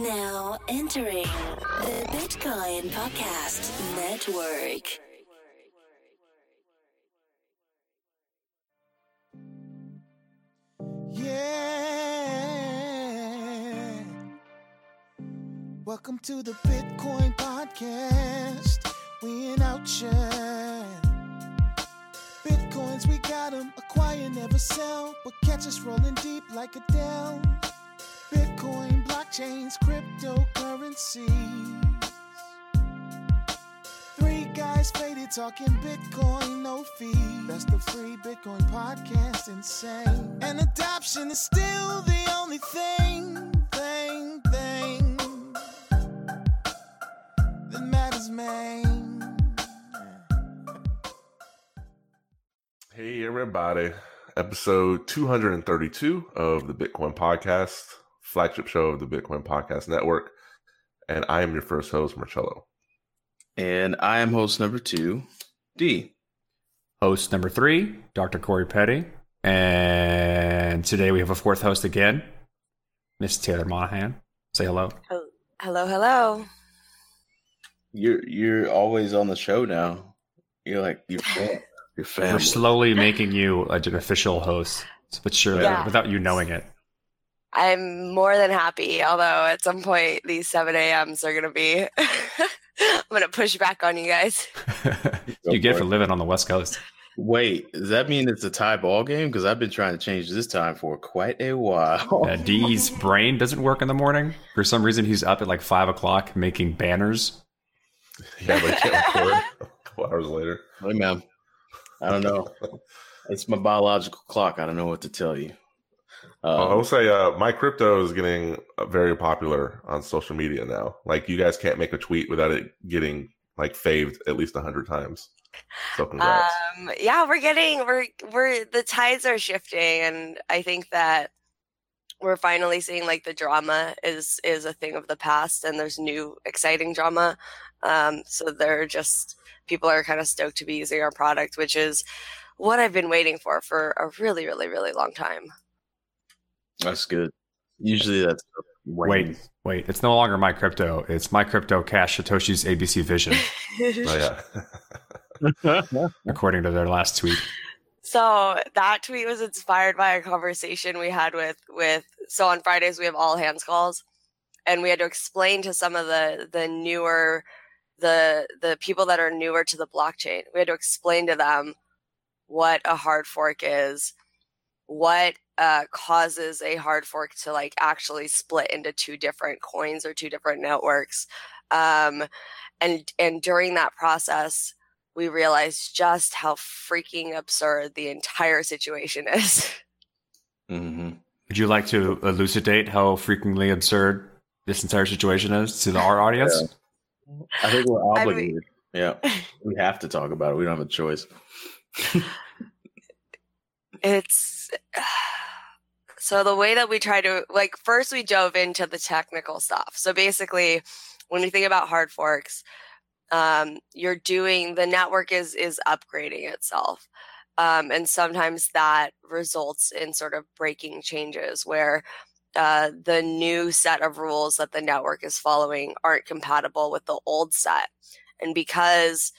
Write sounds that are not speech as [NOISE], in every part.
Now entering the Bitcoin Podcast Network. Yeah. Welcome to the Bitcoin Podcast. We in outshine. Bitcoins, we got 'em. Acquire, never sell. But catch us rolling deep like Adele. Bitcoin, blockchains, cryptocurrencies. Three guys faded talking Bitcoin, no fee. That's the free Bitcoin podcast, insane. And adoption is still the only thing, thing, thing that matters, man. Hey, everybody. Episode 232 of the Bitcoin Podcast, flagship show of the Bitcoin Podcast Network. And I am your first host, Marcello. And I am host number two, D. Host number three, Dr. Corey Petty. And today we have a fourth host again, Miss Taylor Monahan. Say hello. Hello, hello. You're you're always on the show now. You're like you're [LAUGHS] fam- you're fan. We're slowly making you an official host, but sure, Yeah. without you knowing it. I'm more than happy, although at some point these 7 a.m.s are going to be. [LAUGHS] I'm going to push back on you guys. [LAUGHS] you get for for living on the West Coast. Wait, does that mean it's a tie ball game? Because I've been trying to change this time for quite a while. Uh, D's [LAUGHS] brain doesn't work in the morning. For some reason, he's up at like five o'clock making banners. Yeah, but can't record a couple hours later. Hey, man. I don't know. It's my biological clock. I don't know what to tell you. Uh, I Um, will say, uh, MyCrypto is getting uh, very popular on social media now. Like, you guys can't make a tweet without it getting like faved at least 100 times. So, congrats. Um, yeah, we're getting we're we're the tides are shifting, and I think that we're finally seeing like the drama is is a thing of the past, and there's new exciting drama. Um, so they're just people are kind of stoked to be using our product, which is what I've been waiting for for a really, really, really long time. That's good. Usually that's Wait, wait. It's no longer MyCrypto. It's MyCrypto cash Satoshi's ABC Vision, [LAUGHS] oh, yeah. [LAUGHS] according to their last tweet. So that tweet was inspired by a conversation we had with with so on Fridays we have all hands calls and we had to explain to some of the the newer the the people that are newer to the blockchain. We had to explain to them what a hard fork is, what uh, causes a hard fork to like actually split into two different coins or two different networks. Um, and and during that process, we realized just how freaking absurd the entire situation [LAUGHS] is. hmm Would you like to elucidate how frequently absurd this entire situation is to the, our audience? I think we're I mean- obligated. yeah, we have to talk about it. We don't have a choice. [LAUGHS] it's [SIGHS] so the way that we try to like first we dove into the technical stuff. So basically, when you think about hard forks, um, you're doing the network is is upgrading itself. Um, and sometimes that results in sort of breaking changes where uh, the new set of rules that the network is following aren't compatible with the old set. And because,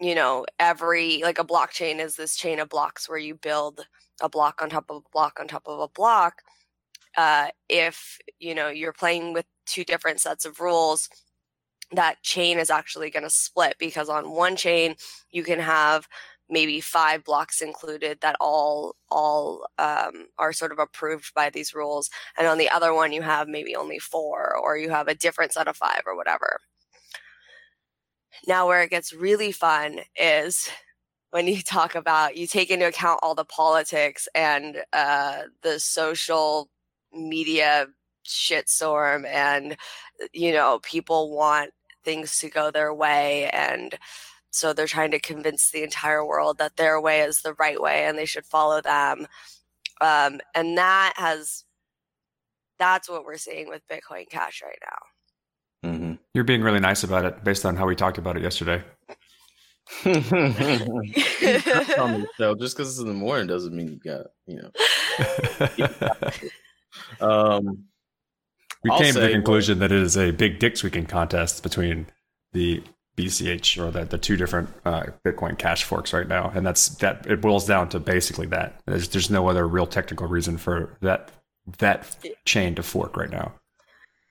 you know, every, like a blockchain is this chain of blocks where you build a block on top of a block on top of a block. Uh, if, you know, you're playing with two different sets of rules, that chain is actually going to split because on one chain, you can have maybe five blocks included that all all um, are sort of approved by these rules and on the other one you have maybe only four or you have a different set of five or whatever now where it gets really fun is when you talk about you take into account all the politics and uh, the social media shitstorm and you know people want things to go their way and so they're trying to convince the entire world that their way is the right way and they should follow them um, and that has that's what we're seeing with bitcoin cash right now Mm-hmm. You're being really nice about it based on how we talked about it yesterday. On the show. Just because it's in the morning doesn't mean you got you know. [LAUGHS] Um, we I'll came to the say- conclusion that it is a big dick squeaking contest between the BCH or the, the two different uh, Bitcoin cash forks right now, and that's that. It boils down to basically that. There's there's no other real technical reason for that that chain to fork right now.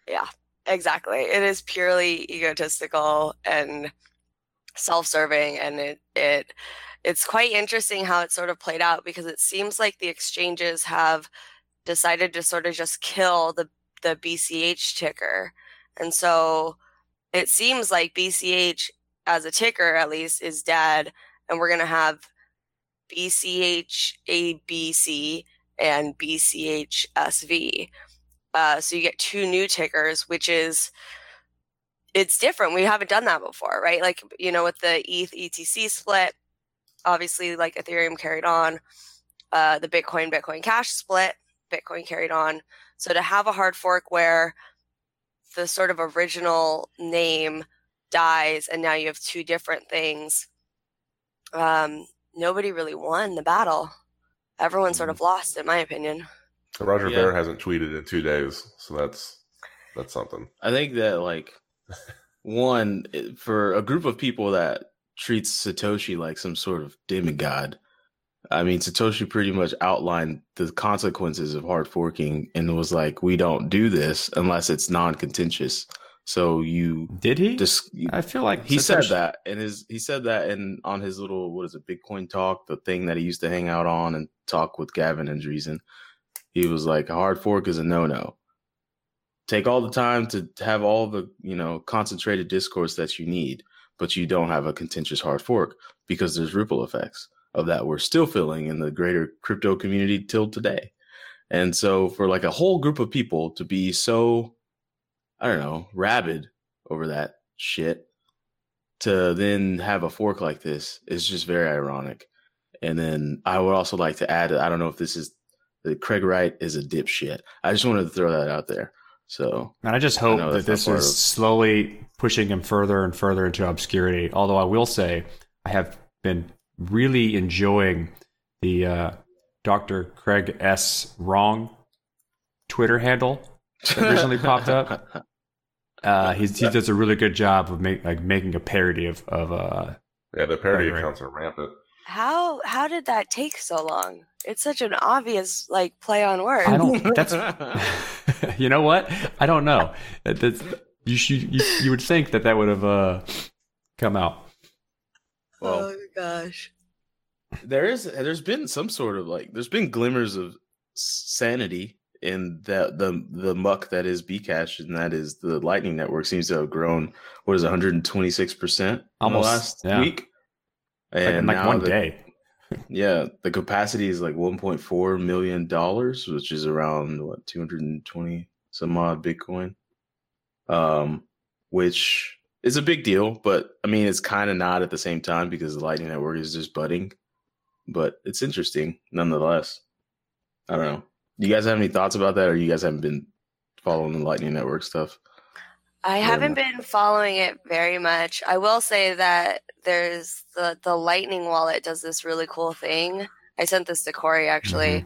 Yeah, exactly. It is purely egotistical and self-serving and it it it's quite interesting how it sort of played out because it seems like the exchanges have decided to sort of just kill the the BCH ticker. And so it seems like BCH as a ticker at least is dead and we're going to have BCH ABC and BCHSV. Uh, so you get two new tickers, which is it's different. We haven't done that before, right? Like you know, with the ETH ETC split, obviously, like Ethereum carried on, uh, the Bitcoin Bitcoin Cash split, Bitcoin carried on. So to have a hard fork where the sort of original name dies, and now you have two different things, um, nobody really won the battle. Everyone sort of lost, in my opinion. Roger Yeah. Ver hasn't tweeted in two days, so that's that's something. I think that like one eh, for a group of people that treats Satoshi like some sort of demigod. I mean, Satoshi pretty much outlined the consequences of hard forking and was like, "We don't do this unless it's non-contentious." So you Did he? just I feel like he said that and his he said that in on his little what is it Bitcoin talk the thing that he used to hang out on and talk with Gavin Andresen. He was like a hard fork is a no no. Take all the time to have all the you know concentrated discourse that you need, but you don't have a contentious hard fork because there's ripple effects of that we're still feeling in the greater crypto community till today. And so for like a whole group of people to be so I don't know, rabid over that shit to then have a fork like this is just very ironic. And then I would also like to add, I don't know if this is that Craig Wright is a dipshit. I just wanted to throw that out there. So And I just hope know that this is of- slowly pushing him further and further into obscurity. Although I will say, I have been really enjoying the uh, Dr. Craig S. Wrong Twitter handle that recently [LAUGHS] popped up. Uh, he's, he does a really good job of make, like making a parody of, of uh, Yeah, the parody Right, right. accounts are rampant. How how did that take so long? It's such an obvious like play on words. I don't. That's [LAUGHS] [LAUGHS] you know what? I don't know. That's, you should. You, you would think that that would have uh, come out. well, oh gosh. there is there's been some sort of like there's been glimmers of sanity in that the the muck that is Bcash and that is the Lightning Network seems to have grown. What is 126 percent Almost, last yeah. week? Like, in like one the- day. [LAUGHS] Yeah, the capacity is like 1.4 million dollars, which is around what 220 some odd Bitcoin. Um, which is a big deal, but I mean it's kind of not at the same time because the Lightning Network is just budding. But it's interesting nonetheless. I don't know. You guys have any thoughts about that, or you guys haven't been following the Lightning Network stuff? I haven't been following it very much. I will say that there's the the Lightning wallet does this really cool thing. I sent this to Corey actually.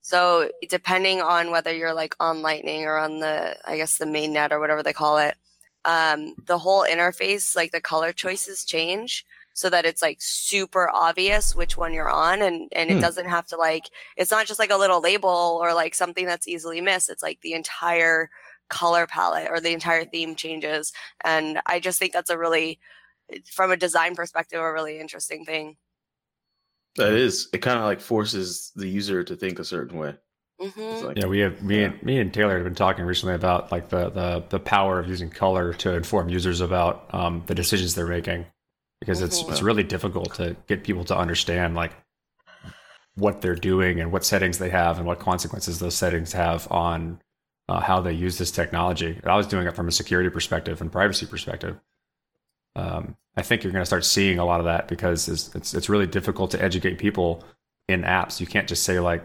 So depending on whether you're like on Lightning or on the I guess the main net or whatever they call it, um, the whole interface, like the color choices change so that it's like super obvious which one you're on and and Hmm. it doesn't have to like it's not just like a little label or like something that's easily missed. It's like the entire color palette or the entire theme changes. And I just think that's a really, from a design perspective, a really interesting thing. That is. It kind of like forces the user to think a certain way. It's hmm like, Yeah, we have me and me and Taylor have been talking recently about like the the the power of using color to inform users about um, the decisions they're making because it's Mhm. it's really difficult to get people to understand like what they're doing and what settings they have and what consequences those settings have on uh, how they use this technology. I was doing it from a security perspective and privacy perspective. Um, I think you're going to start seeing a lot of that because it's, it's it's really difficult to educate people in apps. You can't just say like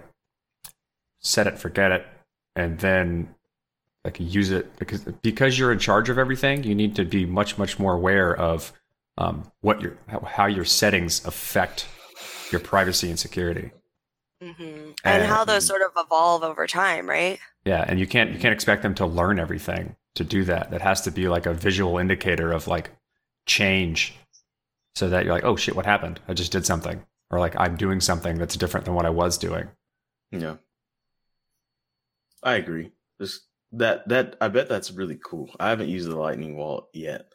set it, forget it, and then like use it because because you're in charge of everything. You need to be much much more aware of um, what your how, how your settings affect your privacy and security. Hmm And how those sort of evolve over time, right? Yeah, and you can't you can't expect them to learn everything to do that. That has to be like a visual indicator of like change, so that you're like, oh shit, what happened? I just did something, or like I'm doing something that's different than what I was doing. Yeah. I agree. Just that that I bet that's really cool. I haven't used the lightning wallet yet.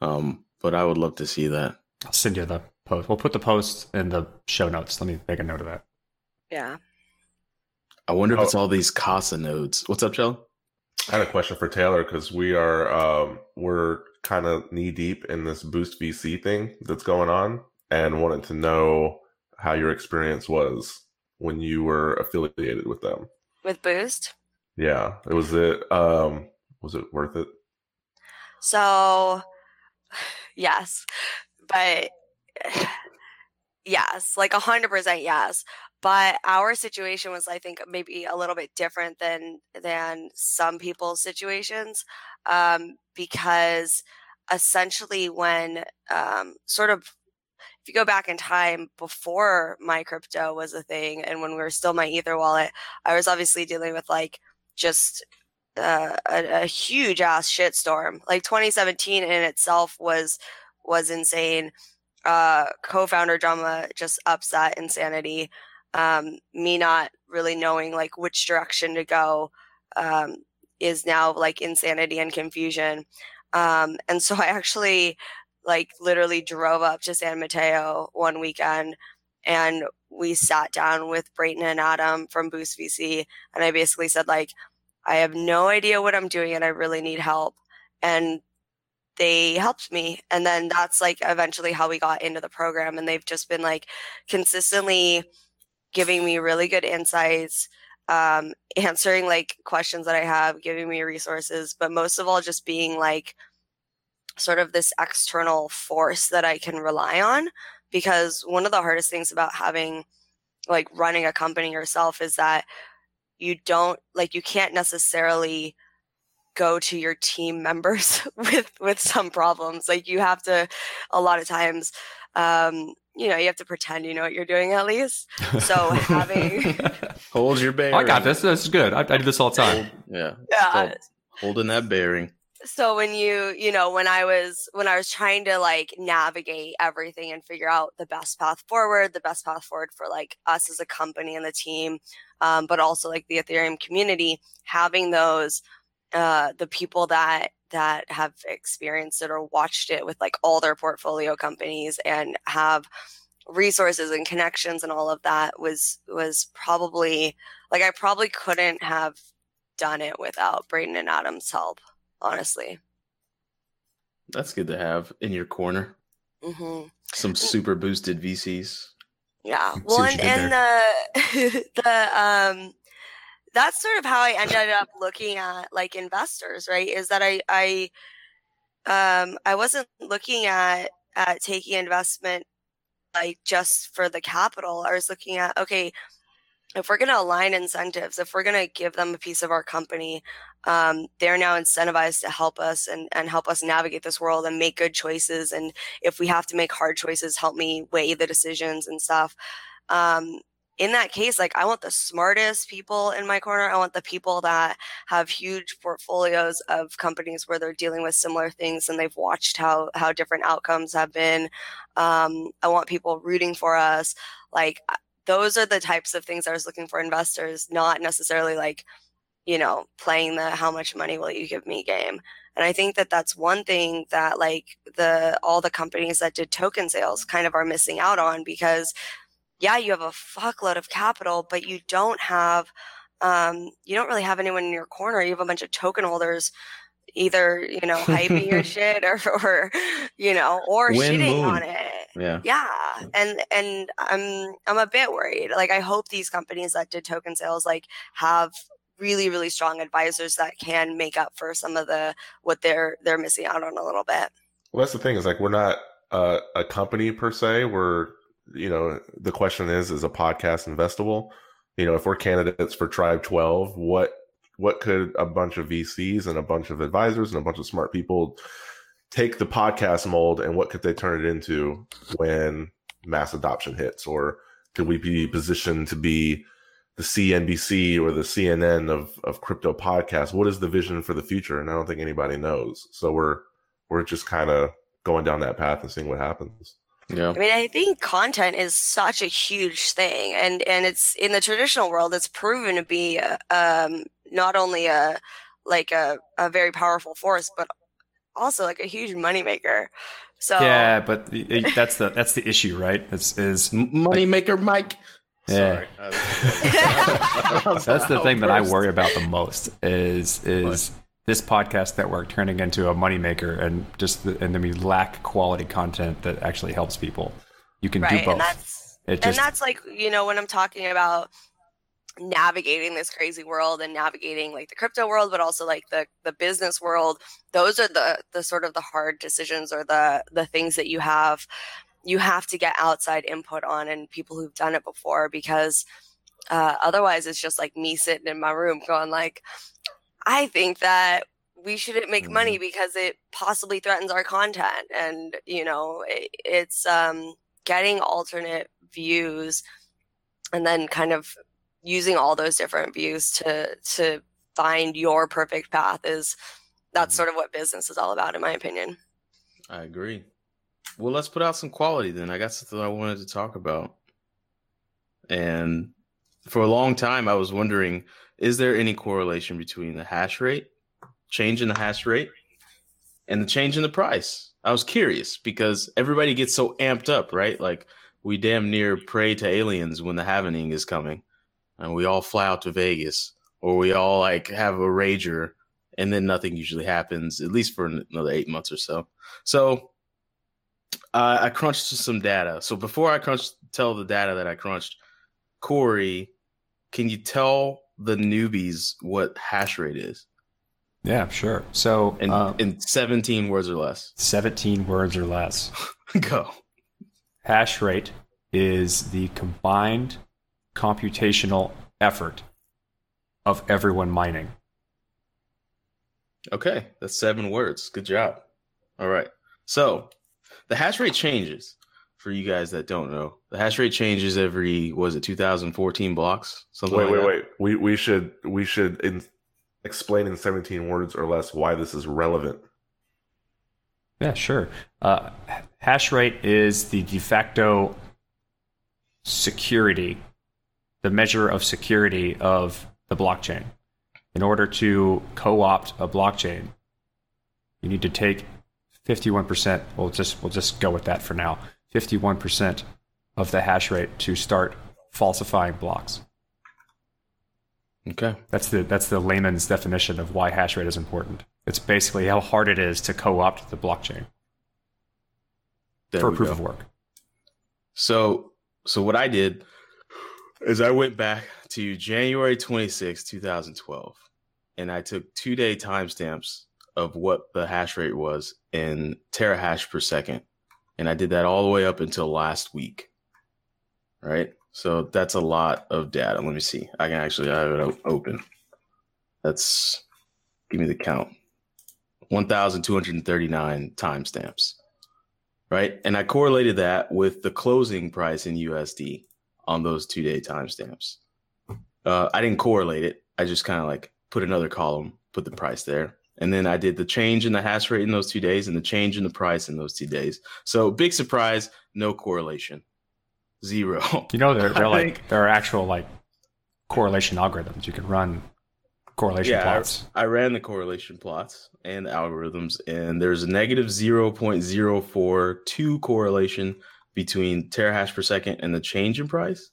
Um, but I would love to see that. I'll send you the post. We'll put the post in the show notes. Let me make a note of that. Yeah. I wonder if Oh. it's all these Casa nodes. What's up, Joe? I had a question for Taylor because we are um, we're kind of knee deep in this Boost VC thing that's going on, and wanted to know how your experience was when you were affiliated with them. With Boost. Yeah, it was it. Um, was it worth it? So, [SIGHS] yes, but [SIGHS] yes, like a hundred percent yes. But our situation was, I think, maybe a little bit different than than some people's situations, um, because essentially, when um, sort of if you go back in time before MyCrypto was a thing, and when we were still MyEtherWallet, I was obviously dealing with like just uh, a, a huge ass shitstorm. Like 2017 in itself was was insane. Uh, co-founder drama, just upset, insanity. Um, me not really knowing like which direction to go um, is now like insanity and confusion. Um, and so I actually like literally drove up to San Mateo one weekend and we sat down with Brayton and Adam from Boost VC and I basically said like I have no idea what I'm doing and I really need help. And they helped me. And then that's like eventually how we got into the program. And they've just been like consistently giving me really good insights, um, [LAUGHS] answering like questions that I have, giving me resources, but most of all, just being like sort of this external force that I can rely on. Because one of the hardest things about having like running a company yourself is that you don't like you can't necessarily go to your team members [LAUGHS] with with some problems like you have to a lot of times um you know you have to pretend you know what you're doing at least so [LAUGHS] having [LAUGHS] Hold your bearing. Oh, I got this. This is good. I, I do this all the time. Hold- yeah. yeah Stop holding that bearing. so when you you know when i was when i was trying to like navigate everything and figure out the best path forward the best path forward for like us as a company and the team um, but also like the ethereum community having those uh, the people that that have experienced it or watched it with like all their portfolio companies and have resources and connections and all of that was was probably like i probably couldn't have done it without brayton and adam's help honestly. That's good to have in your corner. hmm Some super boosted VCs. Yeah. Well, and, and the [LAUGHS] the um that's sort of how I ended up looking at like investors, right? Is that I I um I wasn't looking at at taking investment like just for the capital. I was looking at okay, if we're going to align incentives, if we're going to give them a piece of our company, um, they're now incentivized to help us and, and help us navigate this world and make good choices. And if we have to make hard choices, help me weigh the decisions and stuff. Um, in that case, like I want the smartest people in my corner. I want the people that have huge portfolios of companies where they're dealing with similar things and they've watched how how different outcomes have been. Um, I want people rooting for us. Like those are the types of things I was looking for investors, not necessarily like, you know, playing the how much money will you give me game. And I think that that's one thing that like the all the companies that did token sales kind of are missing out on because yeah, you have a fuckload of capital, but you don't have um, you don't really have anyone in your corner. You have a bunch of token holders either, you know, hyping your [LAUGHS] shit or or you know, or Win shitting moon. on it Yeah. yeah and and i'm i'm a bit worried like i hope these companies that did token sales like have really really strong advisors that can make up for some of the what they're they're missing out on a little bit Well, that's the thing is like we're not uh, a company per se. We're you know the question is is a podcast investable? You know if we're candidates for Tribe Twelve, what what could a bunch of VCs and a bunch of advisors and a bunch of smart people take the podcast mold and what could they turn it into when mass adoption hits or could we be positioned to be the CNBC or the CNN of of crypto podcasts? What is the vision for the future? And I don't think anybody knows. So we're we're just kind of going down that path and seeing what happens. Yeah. I mean, I think content is such a huge thing, and and it's in the traditional world, it's proven to be uh, um, not only a like a, a very powerful force, but also like a huge moneymaker. So Yeah, but the- the- that's the that's the issue, right? It's is Moneymaker Mike. Yeah. Sorry. [LAUGHS] that's the thing that I [LAUGHS] worry about the most is is this podcast network turning into a moneymaker and just the, and then we lack quality content that actually helps people. You can right, do both. and that's it and that's like you know when I'm talking about navigating this crazy world and navigating like the crypto world but also like the the business world those are the the sort of the hard decisions or the the things that you have you have to get outside input on and people who've done it before because uh, otherwise it's just like me sitting in my room going like i think that we shouldn't make money because it possibly threatens our content and you know it, it's um getting alternate views and then kind of using all those different views to to find your perfect path is that's sort of what business is all about in my opinion I agree. Well, let's put out some quality then. I got something I wanted to talk about. And for a long time, I was wondering is there any correlation between the hash rate, change in the hash rate, and the change in the price? I was curious because everybody gets so amped up, right? Like we damn near pray to aliens when the happening is coming, and we all fly out to Vegas, or we all like have a rager, and then nothing usually happens, at least for another eight months or so. So uh, I crunched some data. So before I crunched, tell the data that I crunched, Corey, can you tell the newbies what hash rate is yeah, sure. So in, uh, in 17 words or less? 17 words or less. [LAUGHS] Go. Hash rate is the combined computational effort of everyone mining. Okay, that's seven words. Good job. All right. So the hash rate changes for you guys that don't know. The hash rate changes every was it 2014 blocks? Something Wait, like wait, that? wait. We we should we should in, explain in 17 words or less why this is relevant. Yeah, sure. Uh, hash rate is the de facto security, the measure of security of the blockchain. In order to co opt a blockchain, you need to take 51%, we'll just, we'll just go with that for now 51% of the hash rate to start falsifying blocks. Okay. That's the, that's the layman's definition of why hash rate is important. It's basically how hard it is to co opt the blockchain There for proof go. of work. So so what I did is I went back to January 26, 2012, and I took two day timestamps of what the hash rate was in terahash per second. And I did that all the way up until last week. Right? So that's a lot of data. Let me see. I can actually I have it open. That's give me the count. 1,239 timestamps right? And I correlated that with the closing price in USD on those two day timestamps. Uh, I didn't correlate it. I just kind of like put another column, put the price there. And then I did the change in the hash rate in those two days and the change in the price in those two days. So big surprise, no correlation. Zero. You know, [LAUGHS] I are like think- there are actual like correlation algorithms. You can run correlation Yeah, plots. I ran the correlation plots and algorithms, and there's a negative 0.042 correlation between terahash per second and the change in price.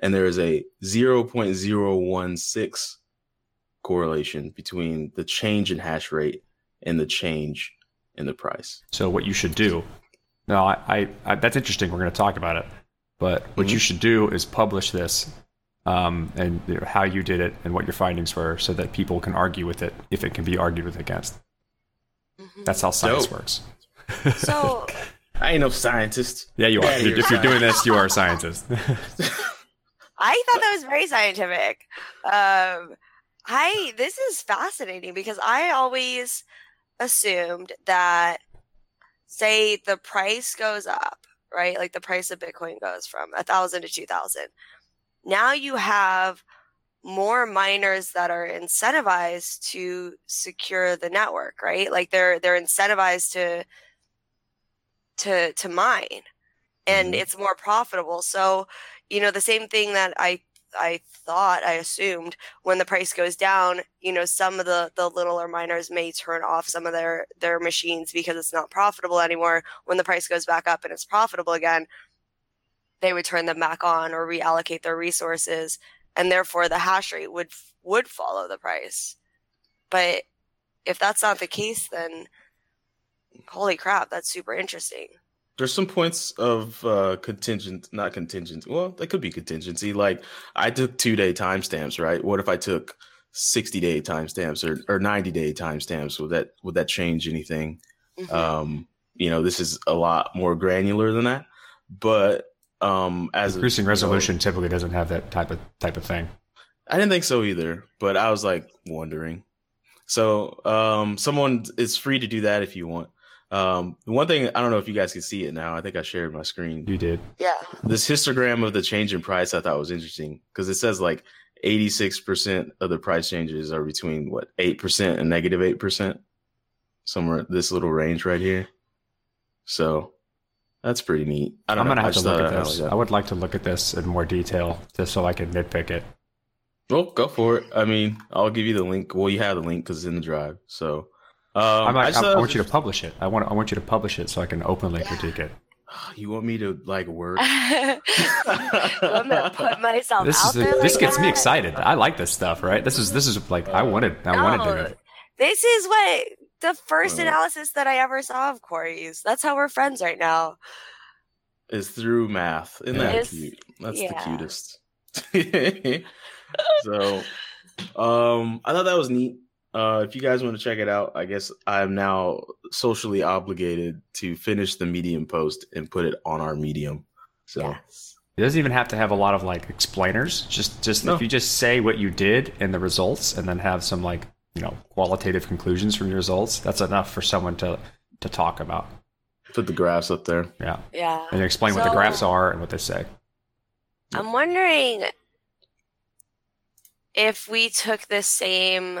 And there is a 0.016 correlation between the change in hash rate and the change in the price. So what you should do? No, I, I, I that's interesting. We're going to talk about it. But what you Mhm. should do is publish this um, and you know, how you did it and what your findings were, so that people can argue with it if it can be argued with against. Mhm. That's how science Dope. works. so [LAUGHS] I ain't no scientist. Yeah, you are. Yeah, you're if you're doing this, you are a scientist. [LAUGHS] [LAUGHS] I thought that was very scientific. Um, I this is fascinating because I always assumed that, say, the price goes up, right? Like the price of Bitcoin goes from a thousand to two thousand. Now you have more miners that are incentivized to secure the network, right? Like they're they're incentivized to to to mine and Mhm. it's more profitable. So, you know, the same thing that I I thought, I assumed when the price goes down, you know, some of the the littler miners may turn off some of their their machines because it's not profitable anymore. When the price goes back up and it's profitable again, they would turn them back on or reallocate their resources and therefore the hash rate would would follow the price. But if that's not the case then holy crap, that's super interesting. There's some points of uh, contingent, not contingent. Well, that could be contingency. Like I took two day timestamps, right? What if I took 60 day timestamps or, or 90 day timestamps? Would that would that change anything? Mhm. Um, you know, this is a lot more granular than that. But um, as a- Increasing you know, resolution typically doesn't have that type of type of thing. I didn't think so either, but I was like wondering. So, um, someone is free to do that if you want. Um, the one thing I don't know if you guys can see it now. I think I shared my screen. You did. yeah. This histogram of the change in price I thought was interesting because it says like 86% of the price changes are between what 8% and negative 8%. Somewhere this little range right here. So that's pretty neat. I don't I'm gonna I have to look at this. highlight I would like to look at this in more detail, just so I can nitpick it. Well, go for it. I mean, I'll give you the link. Well, you have the link because it's in the drive. So um, I, might, just I, thought I it want you to publish it. I want. I want you to publish it so I can openly critique it. [SIGHS] You want me to like work? [LAUGHS] I'm gonna put myself This out is the, there. this like gets me excited. I like this stuff, right? This is this is like I wanted. I wanted No, to. This is what the first Uh. analysis that I ever saw of Corey's. That's how we're friends right now. Is through math. Isn't that It's- cute? That's yeah. the cutest. [LAUGHS] so, um, I thought that was neat. Uh, if you guys want to check it out, I guess I'm now socially obligated to finish the Medium post and put it on our Medium. So, Yes. It doesn't even have to have a lot of like explainers. Just just No. if you just say what you did and the results, and then have some like you know qualitative conclusions from your results, that's enough for someone to to talk about. put the graphs up there. Yeah, Yeah. and explain what the graphs are and what they say. I'm wondering if we took the same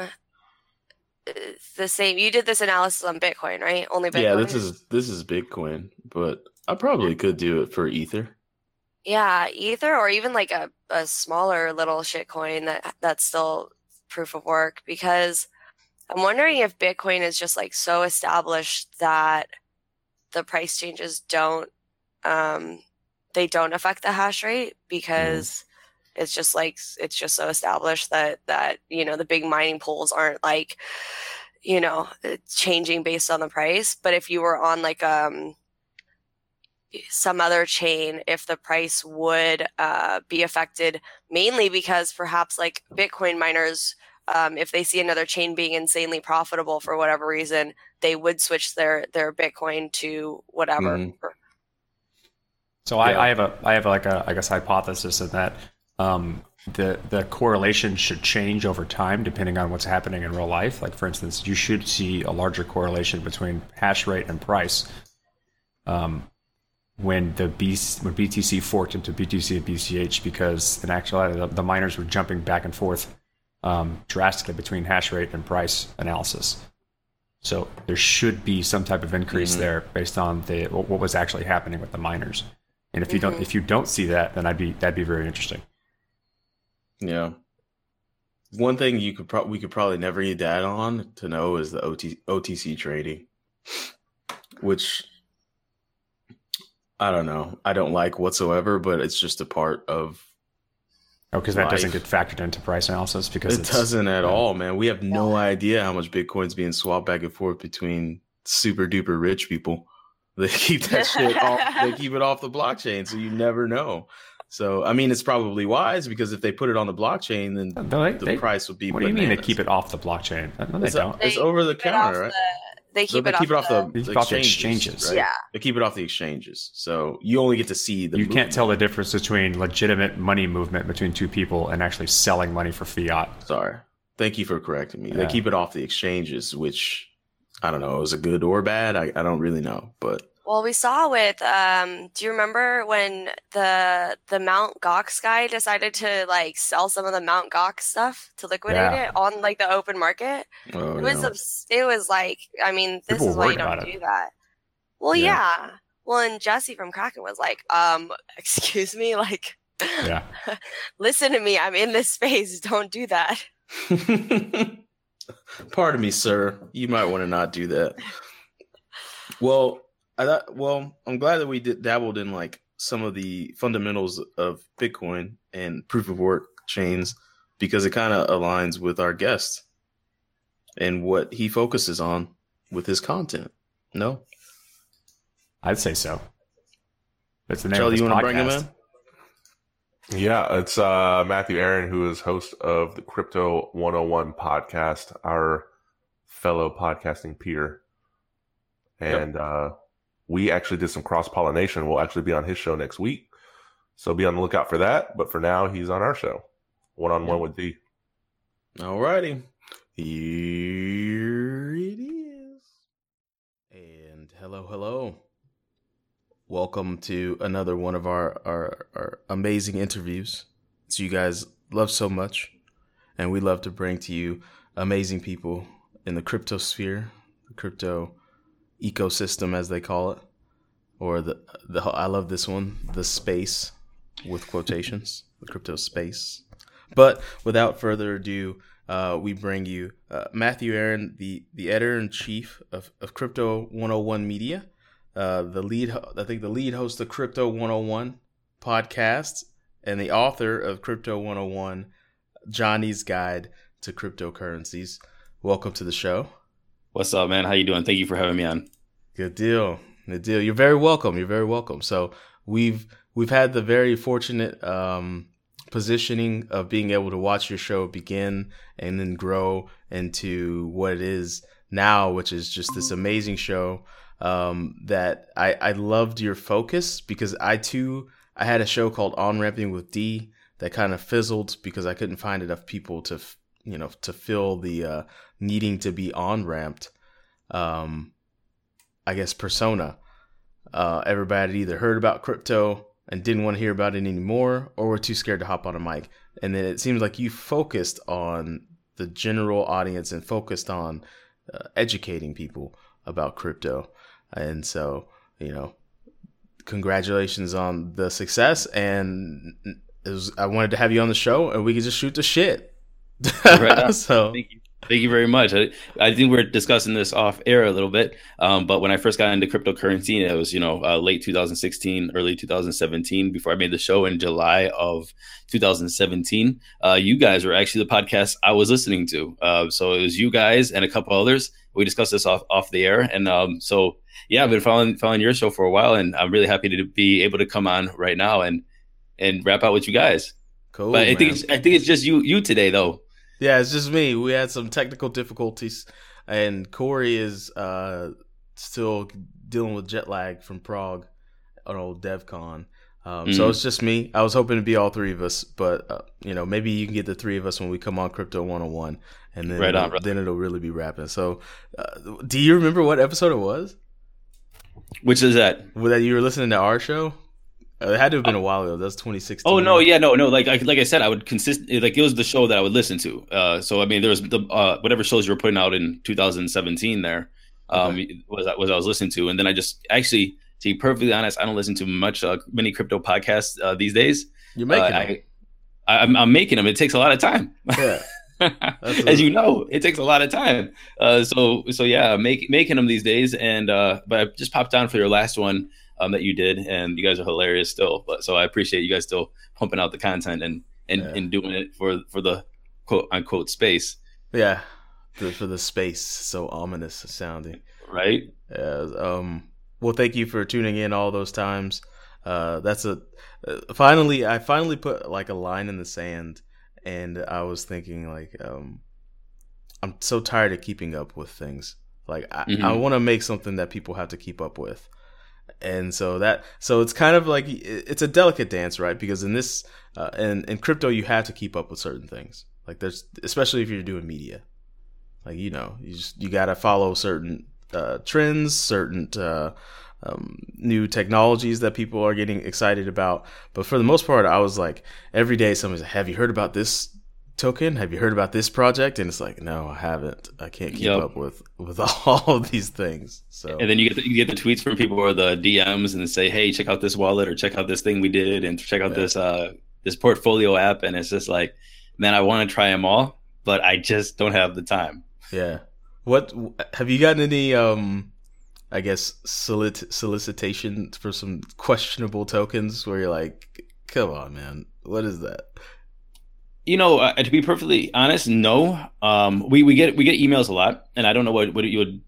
the same you did this analysis on Bitcoin, right? Only Bitcoin. Yeah, this is this is Bitcoin, but I probably could do it for Ether. Yeah, Ether or even like a, a smaller little shitcoin that that's still proof of work because I'm wondering if Bitcoin is just like so established that the price changes don't um they don't affect the hash rate because it's just like it's just so established that that you know the big mining pools aren't like you know changing based on the price but if you were on like um some other chain if the price would uh, be affected mainly because perhaps like bitcoin miners um, if they see another chain being insanely profitable for whatever reason they would switch their their bitcoin to whatever Mhm. So I, Yeah. I have a I have like a I guess hypothesis in that um, the the correlation should change over time depending on what's happening in real life. Like for instance, you should see a larger correlation between hash rate and price. Um, when the B, when BTC forked into BTC and BCH because in actuality the, the miners were jumping back and forth um, drastically between hash rate and price analysis. So there should be some type of increase Mhm. there based on the what was actually happening with the miners. And if you don't Mhm. if you don't see that, then I'd be that'd be very interesting. Yeah. One thing you could pro- we could probably never get data on to know is the OT- OTC trading, which I don't know. I don't like whatsoever, but it's just a part of. Oh, because that doesn't get factored into price analysis because It it's, doesn't at yeah. all, man. We have no idea how much Bitcoin's being swapped back and forth between super duper rich people. They keep that [LAUGHS] shit off. They keep it off the blockchain, so you never know. So I mean, it's probably wise because if they put it on the blockchain, then No, they- the they- price would be. What do you mean they keep it off the blockchain? No, they It's, don't. it's They over the keep it off counter, right? the- they So keep they it off it off the, the off the exchanges, exchanges. right? Yeah. They keep it off the exchanges, so you only get to see the. you can't tell the difference between legitimate money movement between two people and actually selling money for fiat. Sorry, thank you for correcting me. They keep it off the exchanges, which I don't know is it good or bad. I, I don't really know, but Well, we saw with um do you remember when the the Mount Gox guy decided to like sell some of the Mount Gox stuff to liquidate Yeah. it on like the open market? Oh, it was abs- it was like I mean, this People is why you don't it. do that. Well, Yeah. yeah. Well, and Jesse from Kraken was like, um, [LAUGHS] excuse me, like Yeah. [LAUGHS] listen to me, I'm in this space, don't do that. [LAUGHS] Pardon me, sir. You might want to not do that. Well, I thought. Well, I'm glad that we did dabbled in like some of the fundamentals of Bitcoin and proof of work chains because it kind of aligns with our guest and what he focuses on with his content. No, I'd say so. That's the name Charlie, of you want to bring him in? Yeah, it's uh, Matthew Aaron, who is host of the Crypto 101 podcast, our fellow podcasting peer. And uh, we actually did some cross pollination. We'll actually be on his show next week. So be on the lookout for that. But for now, he's on our show, one on one with D. All righty. Here it is. And hello, hello. Welcome to another one of our, our, our amazing interviews. So you guys love so much. And we love to bring to you amazing people in the crypto sphere, the crypto ecosystem, as they call it. Or the, the I love this one, the space with quotations, [LAUGHS] the crypto space. But without further ado, uh, we bring you uh, Matthew Aaron, the, the editor in chief of, of Crypto 101 Media, uh, the lead, I think the lead host of Crypto 101 podcast, and the author of Crypto 101, Johnny's Guide to Cryptocurrencies. Welcome to the show. What's up, man? How you doing? Thank you for having me on. Good deal. Good deal. You're very welcome. You're very welcome. So we've we've had the very fortunate um, positioning of being able to watch your show begin and then grow into what it is now, which is just this amazing show. Um, that I I loved your focus because I too I had a show called On Ramping with D that kind of fizzled because I couldn't find enough people to you know to fill the uh, needing to be on ramped. Um, I guess persona. Uh, everybody had either heard about crypto and didn't want to hear about it anymore, or were too scared to hop on a mic. And then it seems like you focused on the general audience and focused on uh, educating people about crypto. And so, you know, congratulations on the success. And it was, I wanted to have you on the show, and we could just shoot the shit. [LAUGHS] Right so Thank you. Thank you very much. I, I think we are discussing this off air a little bit, um, but when I first got into cryptocurrency, it was you know uh, late 2016, early 2017. Before I made the show in July of 2017, uh, you guys were actually the podcast I was listening to. Uh, so it was you guys and a couple others. We discussed this off off the air, and um, so yeah, I've been following following your show for a while, and I'm really happy to be able to come on right now and and wrap out with you guys. cool. but I think it's, I think it's just you you today though. Yeah, it's just me. We had some technical difficulties, and Corey is uh, still dealing with jet lag from Prague on old DevCon. Um, So Mhm. it's just me. I was hoping to be all three of us, but uh, you know, maybe you can get the three of us when we come on Crypto 101, and then Right on, it'll- then it'll really be rapping. So, uh, do you remember what episode it was? Which is that? That you were listening to our show? Uh, it had to have been a while ago. That's 2016. Oh no, yeah, no, no. Like I, like I said, I would consist like it was the show that I would listen to. Uh, so I mean, there was the uh, whatever shows you were putting out in 2017. There um, was was I was listening to, and then I just actually, to be perfectly honest, I don't listen to much uh, many crypto podcasts uh, these days. You're making Uh. I, I, I'm, I'm making them. It takes a lot of time. Yeah. [LAUGHS] As you know, it takes a lot of time. Uh, so so yeah, make, making them these days. And uh, but I just popped on for your last one um, that you did, and you guys are hilarious still. But so I appreciate you guys still pumping out the content and and, Yeah. and doing it for for the quote unquote space, Yeah. The, for the space, so ominous sounding. right? Yeah, um, well, thank you for tuning in all those times. Uh, that's a uh, finally. I finally put like a line in the sand, and I was thinking like, um, I'm so tired of keeping up with things. Like I, I Mhm. want to make something that people have to keep up with, and so that so it's kind of like it's a delicate dance, right? Because in this uh, in in crypto, you have to keep up with certain things. Like there's especially if you're doing media, like you know, you just you got to follow certain uh, trends, certain uh, um, new technologies that people are getting excited about. But for the most part, I was like, every day somebody's like, "Have you heard about this token? Have you heard about this project?" And it's like, "No, I haven't. I can't keep Yep. up with with [LAUGHS] all of these things." So And then you get the, you get the tweets from people or the DMs and say, "Hey, check out this wallet or check out this thing we did and check out Yeah. this uh this portfolio app." And it's just like, man, I want to try them all, but I just don't have the time. yeah, what have you gotten any? um I guess solic- solicitation for some questionable tokens where you're like, "Come on, man, what is that?" You know, uh, to be perfectly honest, no. Um, we we get we get emails a lot, and I don't know what what you would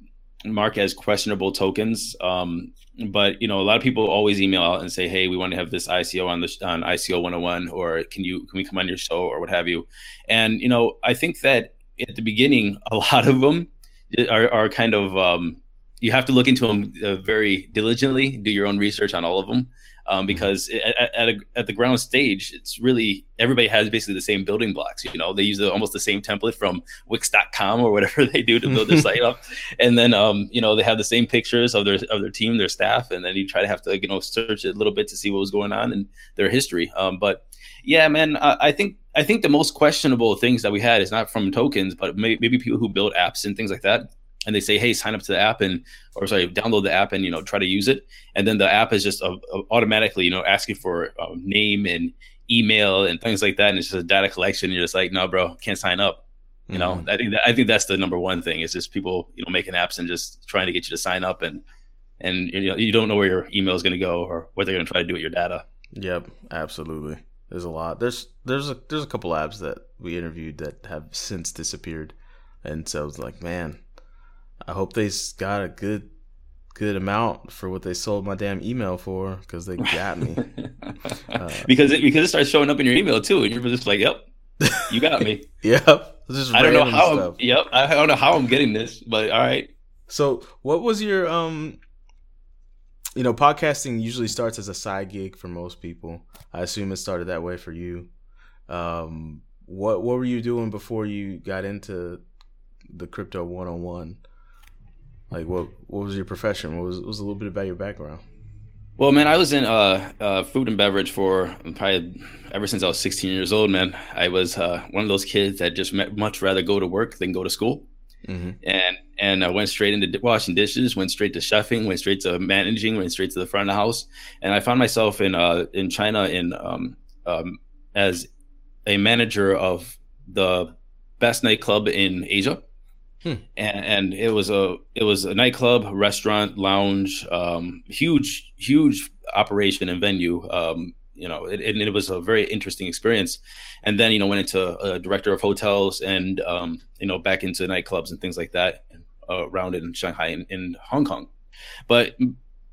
mark as questionable tokens. Um, but you know, a lot of people always email out and say, "Hey, we want to have this ICO on the on ICO 101, or can you can we come on your show or what have you?" And you know, I think that at the beginning, a [LAUGHS] lot of them are are kind of um, you have to look into them uh, very diligently, do your own research on all of them. Um, because at, at, at, a, at the ground stage, it's really everybody has basically the same building blocks. You know, they use the, almost the same template from Wix.com or whatever [LAUGHS] they do to build their site up, and then um, you know they have the same pictures of their of their team, their staff, and then you try to have to you know search it a little bit to see what was going on and their history. Um, but yeah, man, I, I think I think the most questionable things that we had is not from tokens, but maybe, maybe people who build apps and things like that. And they say, "Hey, sign up to the app and, or sorry, download the app and you know try to use it." And then the app is just uh, uh, automatically, you know, asking for um, name and email and things like that, and it's just a data collection. You're just like, "No, bro, can't sign up." You know, Mhm. I think that, I think that's the number one thing is just people, you know, making apps and just trying to get you to sign up and and you know you don't know where your email is going to go or what they're going to try to do with your data. Yep, absolutely. There's a lot. There's there's a there's a couple apps that we interviewed that have since disappeared, and so it's like, man, I hope they got a good good amount for what they sold my damn email for because they got me. [LAUGHS] Uh, because it because it starts showing up in your email too, and you're just like, "Yep, you got me." [LAUGHS] yep, just I don't know how. I'm, yep, I don't know how I'm getting this, but all right. So, what was your um? You know, podcasting usually starts as a side gig for most people. I assume it started that way for you. Um, what what were you doing before you got into the crypto one on one? Like, what what was your profession? What was what was a little bit about your background? Well, man, I was in uh, uh, food and beverage for probably ever since I was 16 years old. Man, I was uh, one of those kids that just much rather go to work than go to school. Mm-hmm. and and I went straight into washing dishes, went straight to chefing, went straight to managing, went straight to the front of the house, and I found myself in uh in China in um, um as a manager of the best nightclub in Asia, Hmm. and, and it was a it was a nightclub, restaurant, lounge, um, huge huge operation and venue. Um, you know, it, and it was a very interesting experience. And then you know went into a director of hotels and um, you know back into nightclubs and things like that uh, around in Shanghai and in Hong Kong. But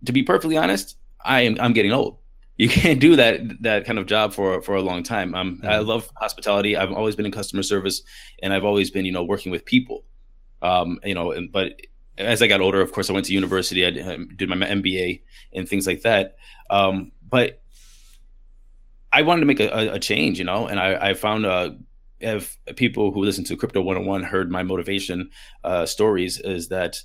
to be perfectly honest, I am I'm getting old. You [LAUGHS] can't do that that kind of job for for a long time. Um, I Mhm. love hospitality. I've always been in customer service, and I've always been you know working with people. Um, you know, and, but as I got older, of course, I went to university. I did, my MBA and things like that. Um, but I wanted to make a, a, a change, you know, and I, I found uh, if people who listen to Crypto 101 heard my motivation uh, stories, is that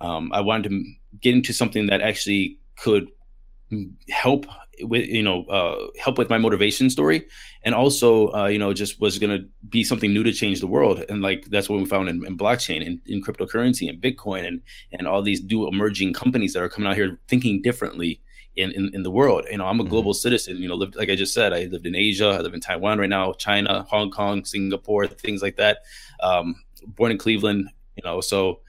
um, I wanted to get into something that actually could help with, you know, uh, help with my motivation story, and also, uh, you know, just was going to be something new to change the world, and like that's what we found in, in blockchain and in cryptocurrency and Bitcoin and and all these new emerging companies that are coming out here thinking differently in, in, in the world. You know, I'm a Mhm. global citizen, you know, lived, like I just said, I lived in Asia, I live in Taiwan right now, China, Hong Kong, Singapore, things like that. Um, born in Cleveland, you know, so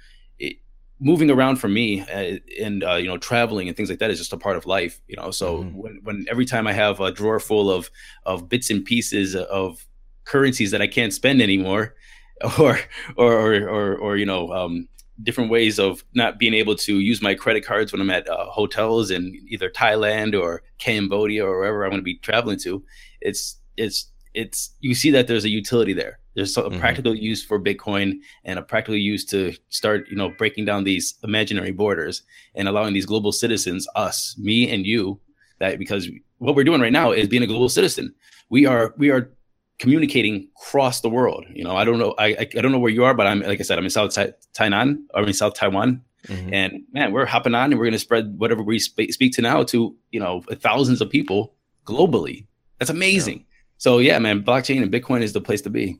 moving around for me uh, and, uh, you know, traveling and things like that is just a part of life, you know? So Mhm. when, when every time I have a drawer full of, of bits and pieces of currencies that I can't spend anymore, [LAUGHS] or, or, or, or, or you know, um, different ways of not being able to use my credit cards when I'm at uh, hotels in either Thailand or Cambodia or wherever I'm going to be traveling to. It's it's it's you see that there's a utility there. There's a Mhm. practical use for Bitcoin and a practical use to start you know breaking down these imaginary borders and allowing these global citizens, us, me and you, that because what we're doing right now is being a global citizen. We are we are communicating across the world. You know, I don't know, I I I don't know where you are, but I'm like I said, I'm in South Tai- Tainan I'm in South Taiwan, Mm-hmm. And man, we're hopping on and we're going to spread whatever we sp- speak to now to, you know, thousands of people globally. That's amazing. Yeah. So yeah, man, blockchain and Bitcoin is the place to be.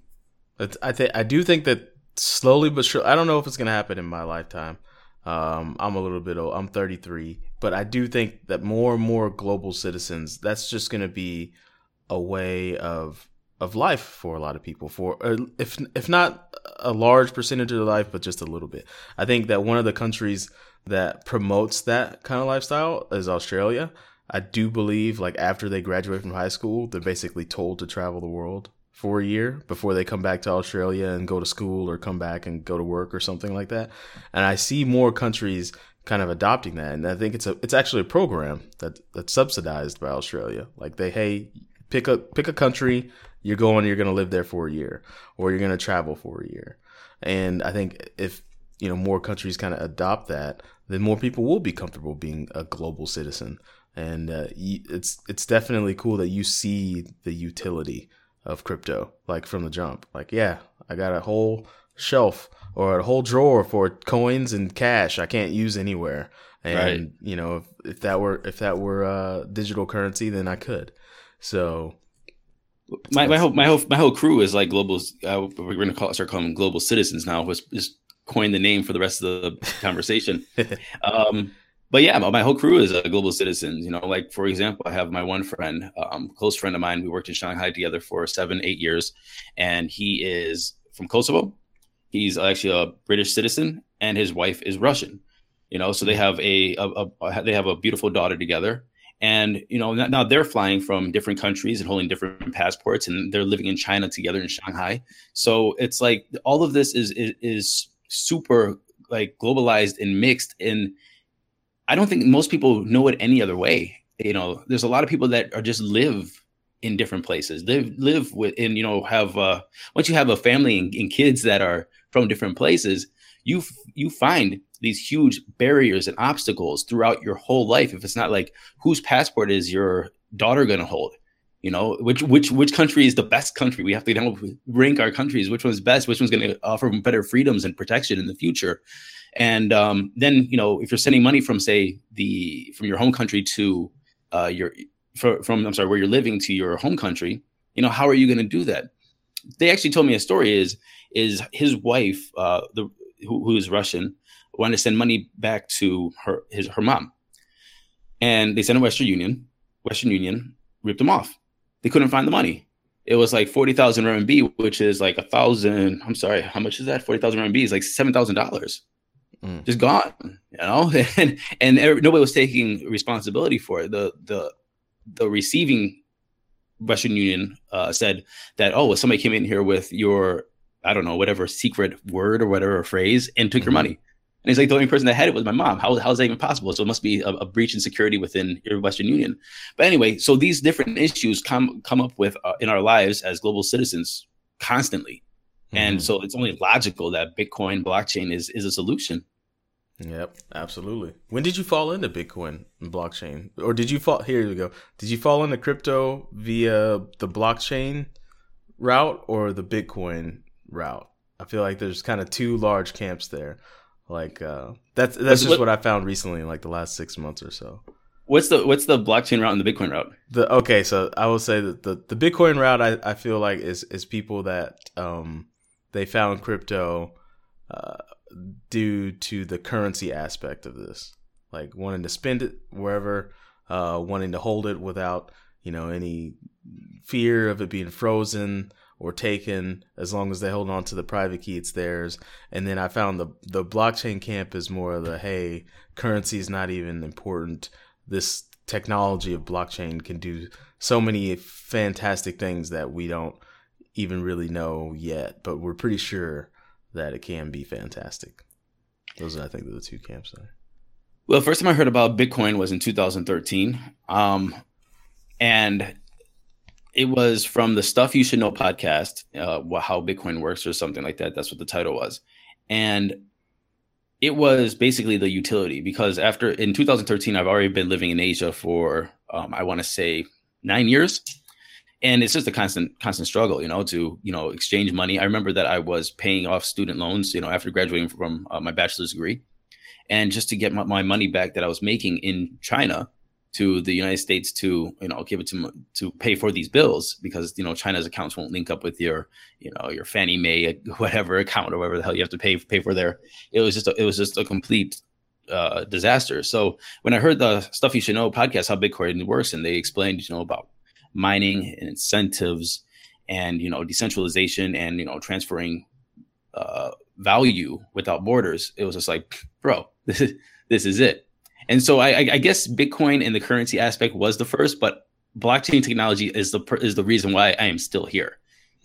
I think I do think that slowly but sure. I don't know if it's going to happen in my lifetime. Um, I'm a little bit old. I'm 33, but I do think that more and more global citizens. That's just going to be a way of of life for a lot of people. For if if not a large percentage of their life, but just a little bit. I think that one of the countries that promotes that kind of lifestyle is Australia. I do believe like after they graduate from high school, they're basically told to travel the world for a year before they come back to Australia and go to school or come back and go to work or something like that. And I see more countries kind of adopting that. And I think it's a it's actually a program that that's subsidized by Australia. Like they hey, pick a pick a country, you're going you're going to live there for a year or you're going to travel for a year. And I think if you know more countries kind of adopt that, then more people will be comfortable being a global citizen. And uh, it's it's definitely cool that you see the utility of crypto, like from the jump. Like, yeah, I got a whole shelf or a whole drawer for coins and cash I can't use anywhere. And right. you know, if, if that were if that were uh, digital currency, then I could. So my my whole my whole my whole crew is like global. Uh, we're going to call start calling them global citizens now. Was just coined the name for the rest of the conversation. [LAUGHS] um, but yeah, my whole crew is a global citizens. You know, like for example, I have my one friend, um, close friend of mine. We worked in Shanghai together for seven, eight years, and he is from Kosovo. He's actually a British citizen, and his wife is Russian. You know, so they have a, a, a they have a beautiful daughter together, and you know now they're flying from different countries and holding different passports, and they're living in China together in Shanghai. So it's like all of this is is, is super like globalized and mixed in I don't think most people know it any other way. You know, there's a lot of people that are just live in different places, live live with, and you know, have uh, once you have a family and, and kids that are from different places, you you find these huge barriers and obstacles throughout your whole life. If it's not like whose passport is your daughter going to hold, you know, which which which country is the best country? We have to you know, rank our countries. Which one's best? Which one's going to offer better freedoms and protection in the future? And um, then, you know, if you're sending money from, say, the from your home country to uh, your from I'm sorry, where you're living to your home country, you know, how are you going to do that? They actually told me a story. Is is his wife, uh, the who, who is Russian, wanted to send money back to her his her mom, and they sent a Western Union. Western Union ripped them off. They couldn't find the money. It was like forty thousand RMB, which is like a thousand. I'm sorry, how much is that? Forty thousand RMB is like seven thousand dollars mm. just gone, you know, [LAUGHS] and and nobody was taking responsibility for it. The the the receiving Western Union uh, said that oh, well, somebody came in here with your I don't know whatever secret word or whatever phrase and took mm-hmm. your money. And he's like, the only person that had it was my mom. How, how is that even possible? So it must be a, a, breach in security within your Western Union. But anyway, so these different issues come come up with uh, in our lives as global citizens constantly, mm-hmm. and so it's only logical that Bitcoin blockchain is is a solution. Yep, absolutely. When did you fall into Bitcoin and blockchain? Or did you fall here you go. Did you fall into crypto via the blockchain route or the Bitcoin route? I feel like there's kind of two large camps there. Like uh that's that's just what, what I found recently in like the last 6 months or so. What's the what's the blockchain route and the Bitcoin route? The okay, so I will say that the the Bitcoin route I, I feel like is is people that um they found crypto uh, due to the currency aspect of this, like wanting to spend it wherever, uh, wanting to hold it without you know any fear of it being frozen or taken. As long as they hold on to the private key, it's theirs. And then I found the the blockchain camp is more of the hey, currency is not even important. This technology of blockchain can do so many fantastic things that we don't even really know yet, but we're pretty sure that it can be fantastic. Those are, I think, are the two camps there. Well, first time I heard about Bitcoin was in 2013. Um, and it was from the Stuff You Should Know podcast, uh, how Bitcoin works or something like that. That's what the title was. And it was basically the utility because after in 2013, I've already been living in Asia for, um, I want to say, nine years and it's just a constant constant struggle you know to you know exchange money i remember that i was paying off student loans you know after graduating from uh, my bachelor's degree and just to get my, my money back that I was making in China to the United States to you know give it to to pay for these bills because you know China's accounts won't link up with your you know your Fannie Mae [LAUGHS] whatever account or whatever the hell you have to pay pay for there. It was just a, it was just a complete uh, disaster. So when I heard the stuff you should know podcast how Bitcoin works and they explained you know about mining and incentives and you know decentralization and you know transferring uh, value without borders, it was just like, bro, [LAUGHS] this is this is it. And so I, I guess Bitcoin and the currency aspect was the first, but blockchain technology is the is the reason why I am still here.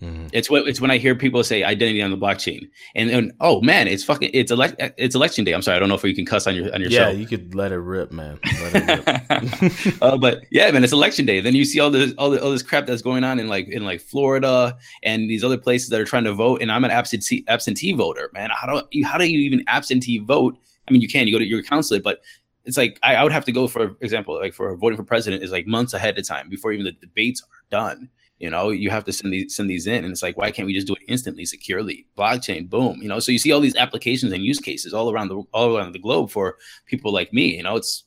Mm-hmm. It's what it's when I hear people say identity on the blockchain, and, and oh man, it's fucking it's elect it's election day. I'm sorry, I don't know if you can cuss on your on your yeah, show. you could let it rip, man. It rip. [LAUGHS] uh, but yeah, man, it's election day. Then you see all this all, the, all this crap that's going on in like in like Florida and these other places that are trying to vote, and I'm an absentee absentee voter, man. How do you how do you even absentee vote? I mean, you can you go to your consulate, but it's like I, I would have to go for example, like for voting for president is like months ahead of time before even the debates are done you know, you have to send these send these in, and it's like, why can't we just do it instantly, securely, blockchain, boom? You know, so you see all these applications and use cases all around the all around the globe for people like me. You know, it's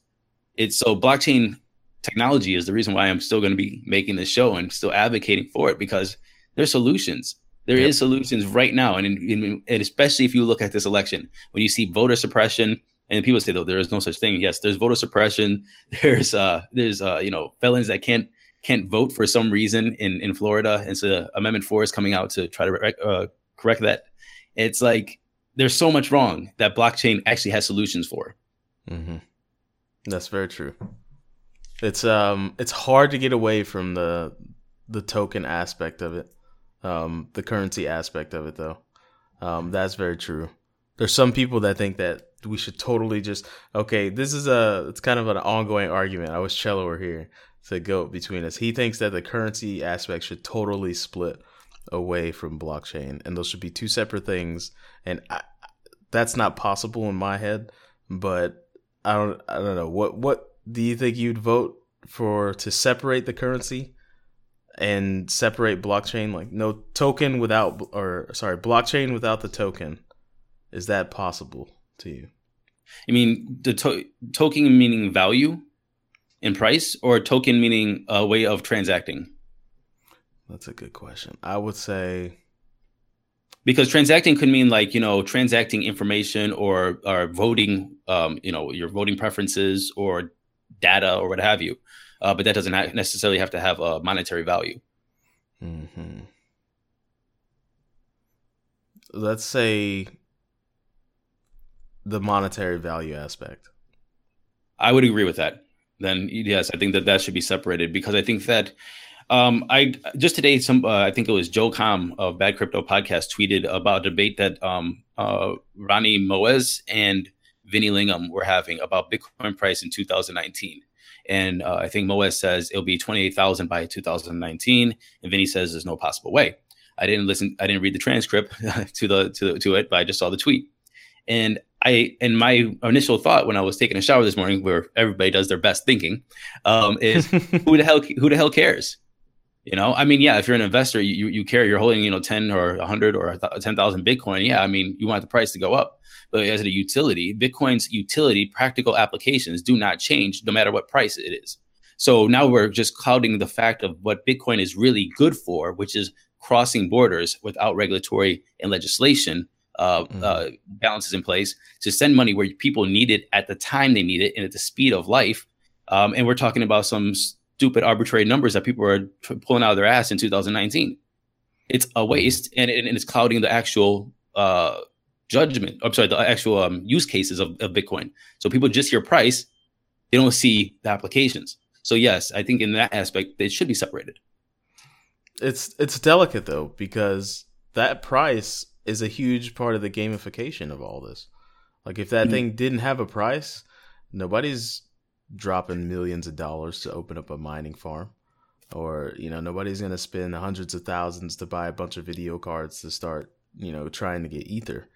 it's so blockchain technology is the reason why I'm still going to be making this show and still advocating for it because there's solutions. There yep. is solutions right now, and, in, and especially if you look at this election, when you see voter suppression, and people say though there is no such thing. Yes, there's voter suppression. [LAUGHS] There's uh there's uh you know felons that can't can't vote for some reason in in Florida, and so Amendment Four is coming out to try to uh, correct that. It's like there's so much wrong that blockchain actually has solutions for. Mm-hmm. That's very true. It's um it's hard to get away from the the token aspect of it, um, the currency aspect of it though. Um, that's very true. There's some people that think that we should totally just okay. This is a it's kind of an ongoing argument. I wish Cello were here to go between us. He thinks that the currency aspect should totally split away from blockchain, and those should be two separate things. And I, that's not possible in my head. But I don't, I don't know. What, what do you think you'd vote for to separate the currency and separate blockchain? Like no token without, or sorry, blockchain without the token. Is that possible to you? I mean, the to- token meaning value in price or token meaning a way of transacting? That's a good question. I would say because transacting could mean like you know transacting information or or voting um, you know your voting preferences or data or what have you uh, but that doesn't necessarily have to have a monetary value mm-hmm. let's say the monetary value aspect i would agree with that then yes, I think that that should be separated because I think that um, I just today some uh, I think it was Joel Comm of Bad Crypto Podcast tweeted about a debate that um, uh, Ronnie Moas and Vinny Lingham were having about Bitcoin price in 2019. And uh, I think Moas says it'll be 28,000 by 2019, and Vinny says there's no possible way. I didn't listen. I didn't read the transcript [LAUGHS] to the to, to it, but I just saw the tweet. And I and my initial thought when I was taking a shower this morning, where everybody does their best thinking, um, is [LAUGHS] who the hell who the hell cares? You know, I mean, yeah, if you're an investor, you you care, you're holding, you know, ten or hundred or ten thousand Bitcoin. Yeah, I mean, you want the price to go up. But as a utility, Bitcoin's utility, practical applications do not change no matter what price it is. So now we're just clouding the fact of what Bitcoin is really good for, which is crossing borders without regulatory and legislation uh, mm-hmm. uh, balances in place to send money where people need it at the time they need it and at the speed of life. Um, and we're talking about some stupid arbitrary numbers that people are t- pulling out of their ass in 2019. It's a mm-hmm. waste, and, and it's clouding the actual uh, judgment. I'm sorry, the actual um, use cases of, of Bitcoin. So people just hear price, they don't see the applications. So yes, I think in that aspect they should be separated. It's it's delicate though because that price is a huge part of the gamification of all this. Like if that mm-hmm. thing didn't have a price, nobody's dropping millions of dollars to open up a mining farm. Or, you know, nobody's gonna spend hundreds of thousands to buy a bunch of video cards to start, you know, trying to get ether.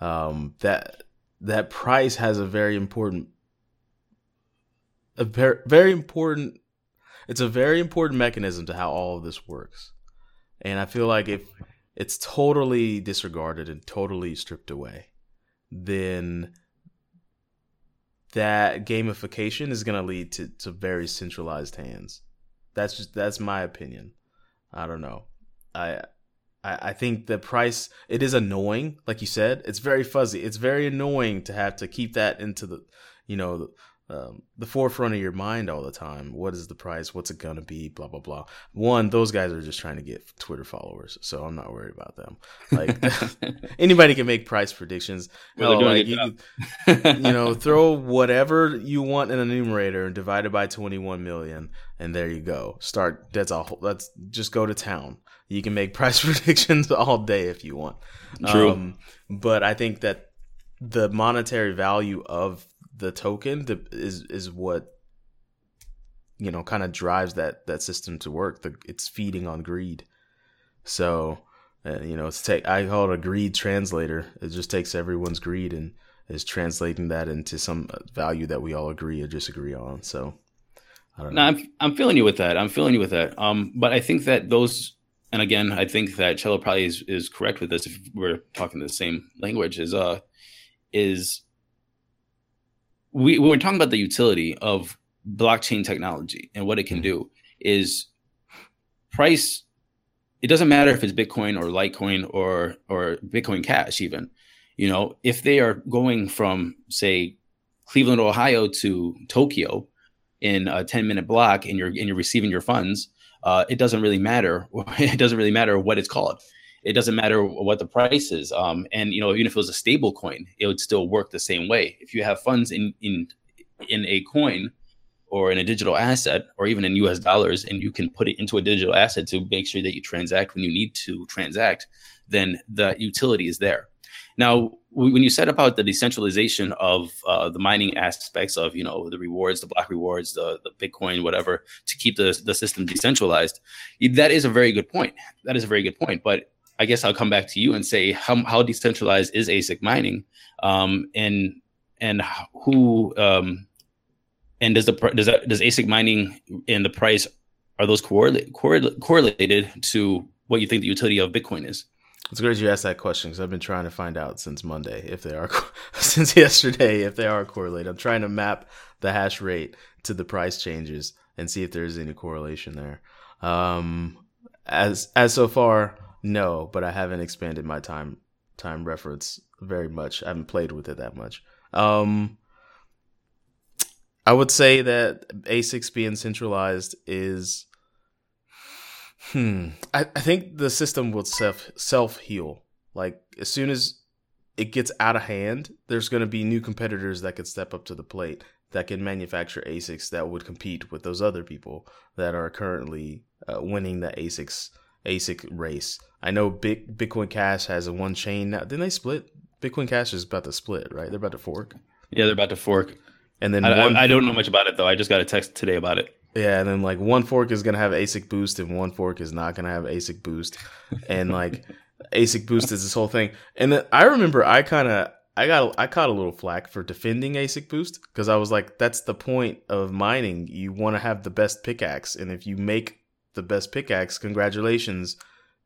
Um, that that price has a very important a very very important it's a very important mechanism to how all of this works. And I feel like if it's totally disregarded and totally stripped away, then that gamification is going to lead to, to very centralized hands. That's just that's my opinion. I don't know. I I, I think the price it is annoying, like you said. It's very fuzzy. It's very annoying to have to keep that into the, you know, um, the forefront of your mind all the time. What is the price? What's it gonna be? Blah blah blah. One, those guys are just trying to get Twitter followers, so I'm not worried about them. Like [LAUGHS] [LAUGHS] anybody can make price predictions. Well, they're like, you, you know, throw whatever you want in a numerator and divide it by 21 million, and there you go. Start. That's a whole. Let's just go to town. You can make [LAUGHS] price predictions all day if you want. True. Um, but I think that the monetary value of the token the, is is what you know kind of drives that that system to work. The, it's feeding on greed. So uh, you know, it's take I call it a greed translator. It just takes everyone's greed and is translating that into some value that we all agree or disagree on. So I don't No, know. I'm I'm feeling you with that. I'm feeling you with that. Um, but I think that those, and again, I think that Cello probably is, is correct with this. If we're talking the same language, is uh, is we when we're talking about the utility of blockchain technology and what it can do is price. It doesn't matter if it's Bitcoin or Litecoin or or Bitcoin Cash, even. You know, if they are going from say Cleveland, Ohio to Tokyo, in a 10 minute block and you're and you're receiving your funds uh, it doesn't really matter [LAUGHS] it doesn't really matter what it's called it doesn't matter what the price is um, and you know even if it was a stable coin it would still work the same way if you have funds in in in a coin or in a digital asset or even in us dollars and you can put it into a digital asset to make sure that you transact when you need to transact then the utility is there now, when you said about the decentralization of uh, the mining aspects of, you know, the rewards, the block rewards, the, the Bitcoin, whatever, to keep the, the system decentralized, that is a very good point. That is a very good point. But I guess I'll come back to you and say, how, how decentralized is ASIC mining, um, and and who um, and does the does that, does ASIC mining and the price are those correlate, correlate, correlated to what you think the utility of Bitcoin is? It's great you asked that question because I've been trying to find out since Monday if they are [LAUGHS] since yesterday if they are correlated. I'm trying to map the hash rate to the price changes and see if there's any correlation there. Um, as as so far, no, but I haven't expanded my time time reference very much. I haven't played with it that much. Um, I would say that ASICs being centralized is Hmm. I, I think the system will self self heal. Like as soon as it gets out of hand, there's going to be new competitors that could step up to the plate that can manufacture ASICs that would compete with those other people that are currently uh, winning the ASICs ASIC race. I know Big Bitcoin Cash has a one chain now. Didn't they split? Bitcoin Cash is about to split, right? They're about to fork. Yeah, they're about to fork. And then I, one I, I don't know much about it though. I just got a text today about it. Yeah, and then like one fork is gonna have ASIC boost and one fork is not gonna have ASIC boost, and like [LAUGHS] ASIC boost is this whole thing. And then I remember I kind of I got I caught a little flack for defending ASIC boost because I was like, that's the point of mining. You want to have the best pickaxe, and if you make the best pickaxe, congratulations,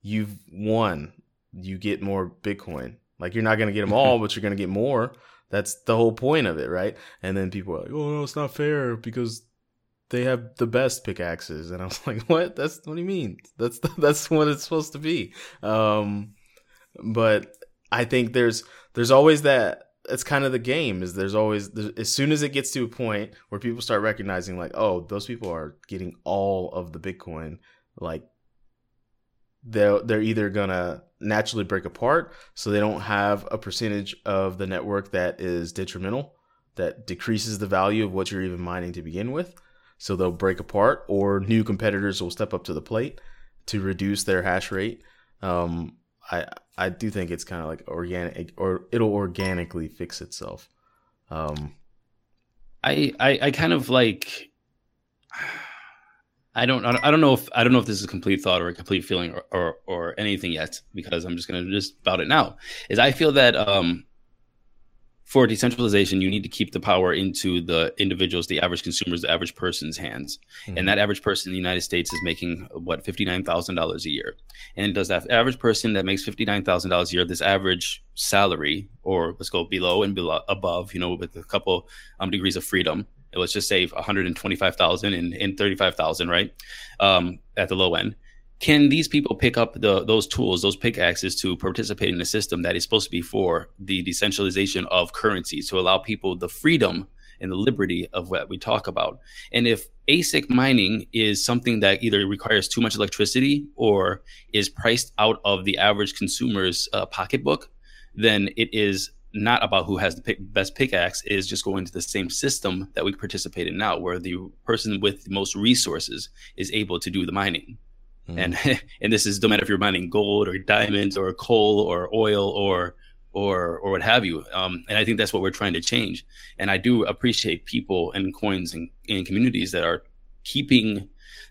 you've won. You get more Bitcoin. Like you're not gonna get them all, [LAUGHS] but you're gonna get more. That's the whole point of it, right? And then people are like, oh no, it's not fair because they have the best pickaxes and i was [LAUGHS] like what that's what do you mean that's [LAUGHS] that's what it's supposed to be um but i think there's there's always that it's kind of the game is there's always as soon as it gets to a point where people start recognizing like oh those people are getting all of the bitcoin like they're they're either gonna naturally break apart so they don't have a percentage of the network that is detrimental that decreases the value of what you're even mining to begin with so they'll break apart, or new competitors will step up to the plate to reduce their hash rate. Um, I I do think it's kind of like organic, or it'll organically fix itself. Um, I, I I kind of like I don't I don't know if I don't know if this is a complete thought or a complete feeling or or, or anything yet because I'm just gonna just about it now. Is I feel that um for decentralization, you need to keep the power into the individuals, the average consumers, the average person's hands. Mhm. And that average person in the United States is making what fifty nine thousand dollars a year. And does that average person that makes fifty nine thousand dollars a year, this average salary, or let's go below and below above, you know, with a couple um, degrees of freedom. Let's just say one hundred and twenty five thousand and, and thirty five thousand, right? Um, at the low end can these people pick up the those tools, those pickaxes to participate in a system that is supposed to be for the decentralization of currencies to allow people the freedom and the liberty of what we talk about? And if ASIC mining is something that either requires too much electricity or is priced out of the average consumer's uh, pocketbook, then it is not about who has the pick, best pickaxe. Is just going to the same system that we participate in now, where the person with the most resources is able to do the mining and [LAUGHS] and this is no matter if you're mining gold or diamonds or coal or oil or or or what have you. Um, and i think that's what we're trying to change. And i do appreciate people and coins and, and communities that are keeping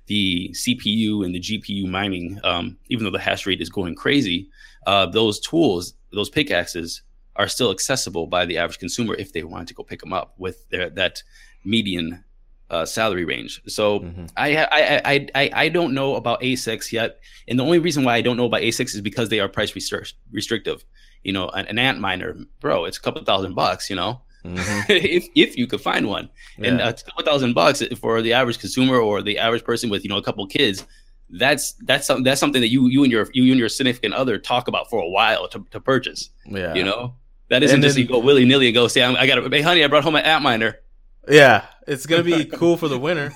the cpu and the gpu mining um, even though the hash rate is going crazy uh, those tools those pickaxes are still accessible by the average consumer if they want to go pick them up with their, that median uh, salary range. So Mhm. I, I I I I don't know about ASICs yet, and the only reason why I don't know about ASICs is because they are price restrict- restrictive. You know, an, an Antminer, bro, it's a couple thousand bucks. You know, Mhm. [LAUGHS] if if you could find one, and a couple thousand bucks for the average consumer or the average person with you know a couple kids. That's that's something that's something that you you and your you and your significant other talk about for a while to, to purchase. yeah. You know, that isn't And just then- you go willy nilly and go say I'm, I got to hey honey I brought home an Antminer. Yeah, it's gonna be [LAUGHS] cool for the winter.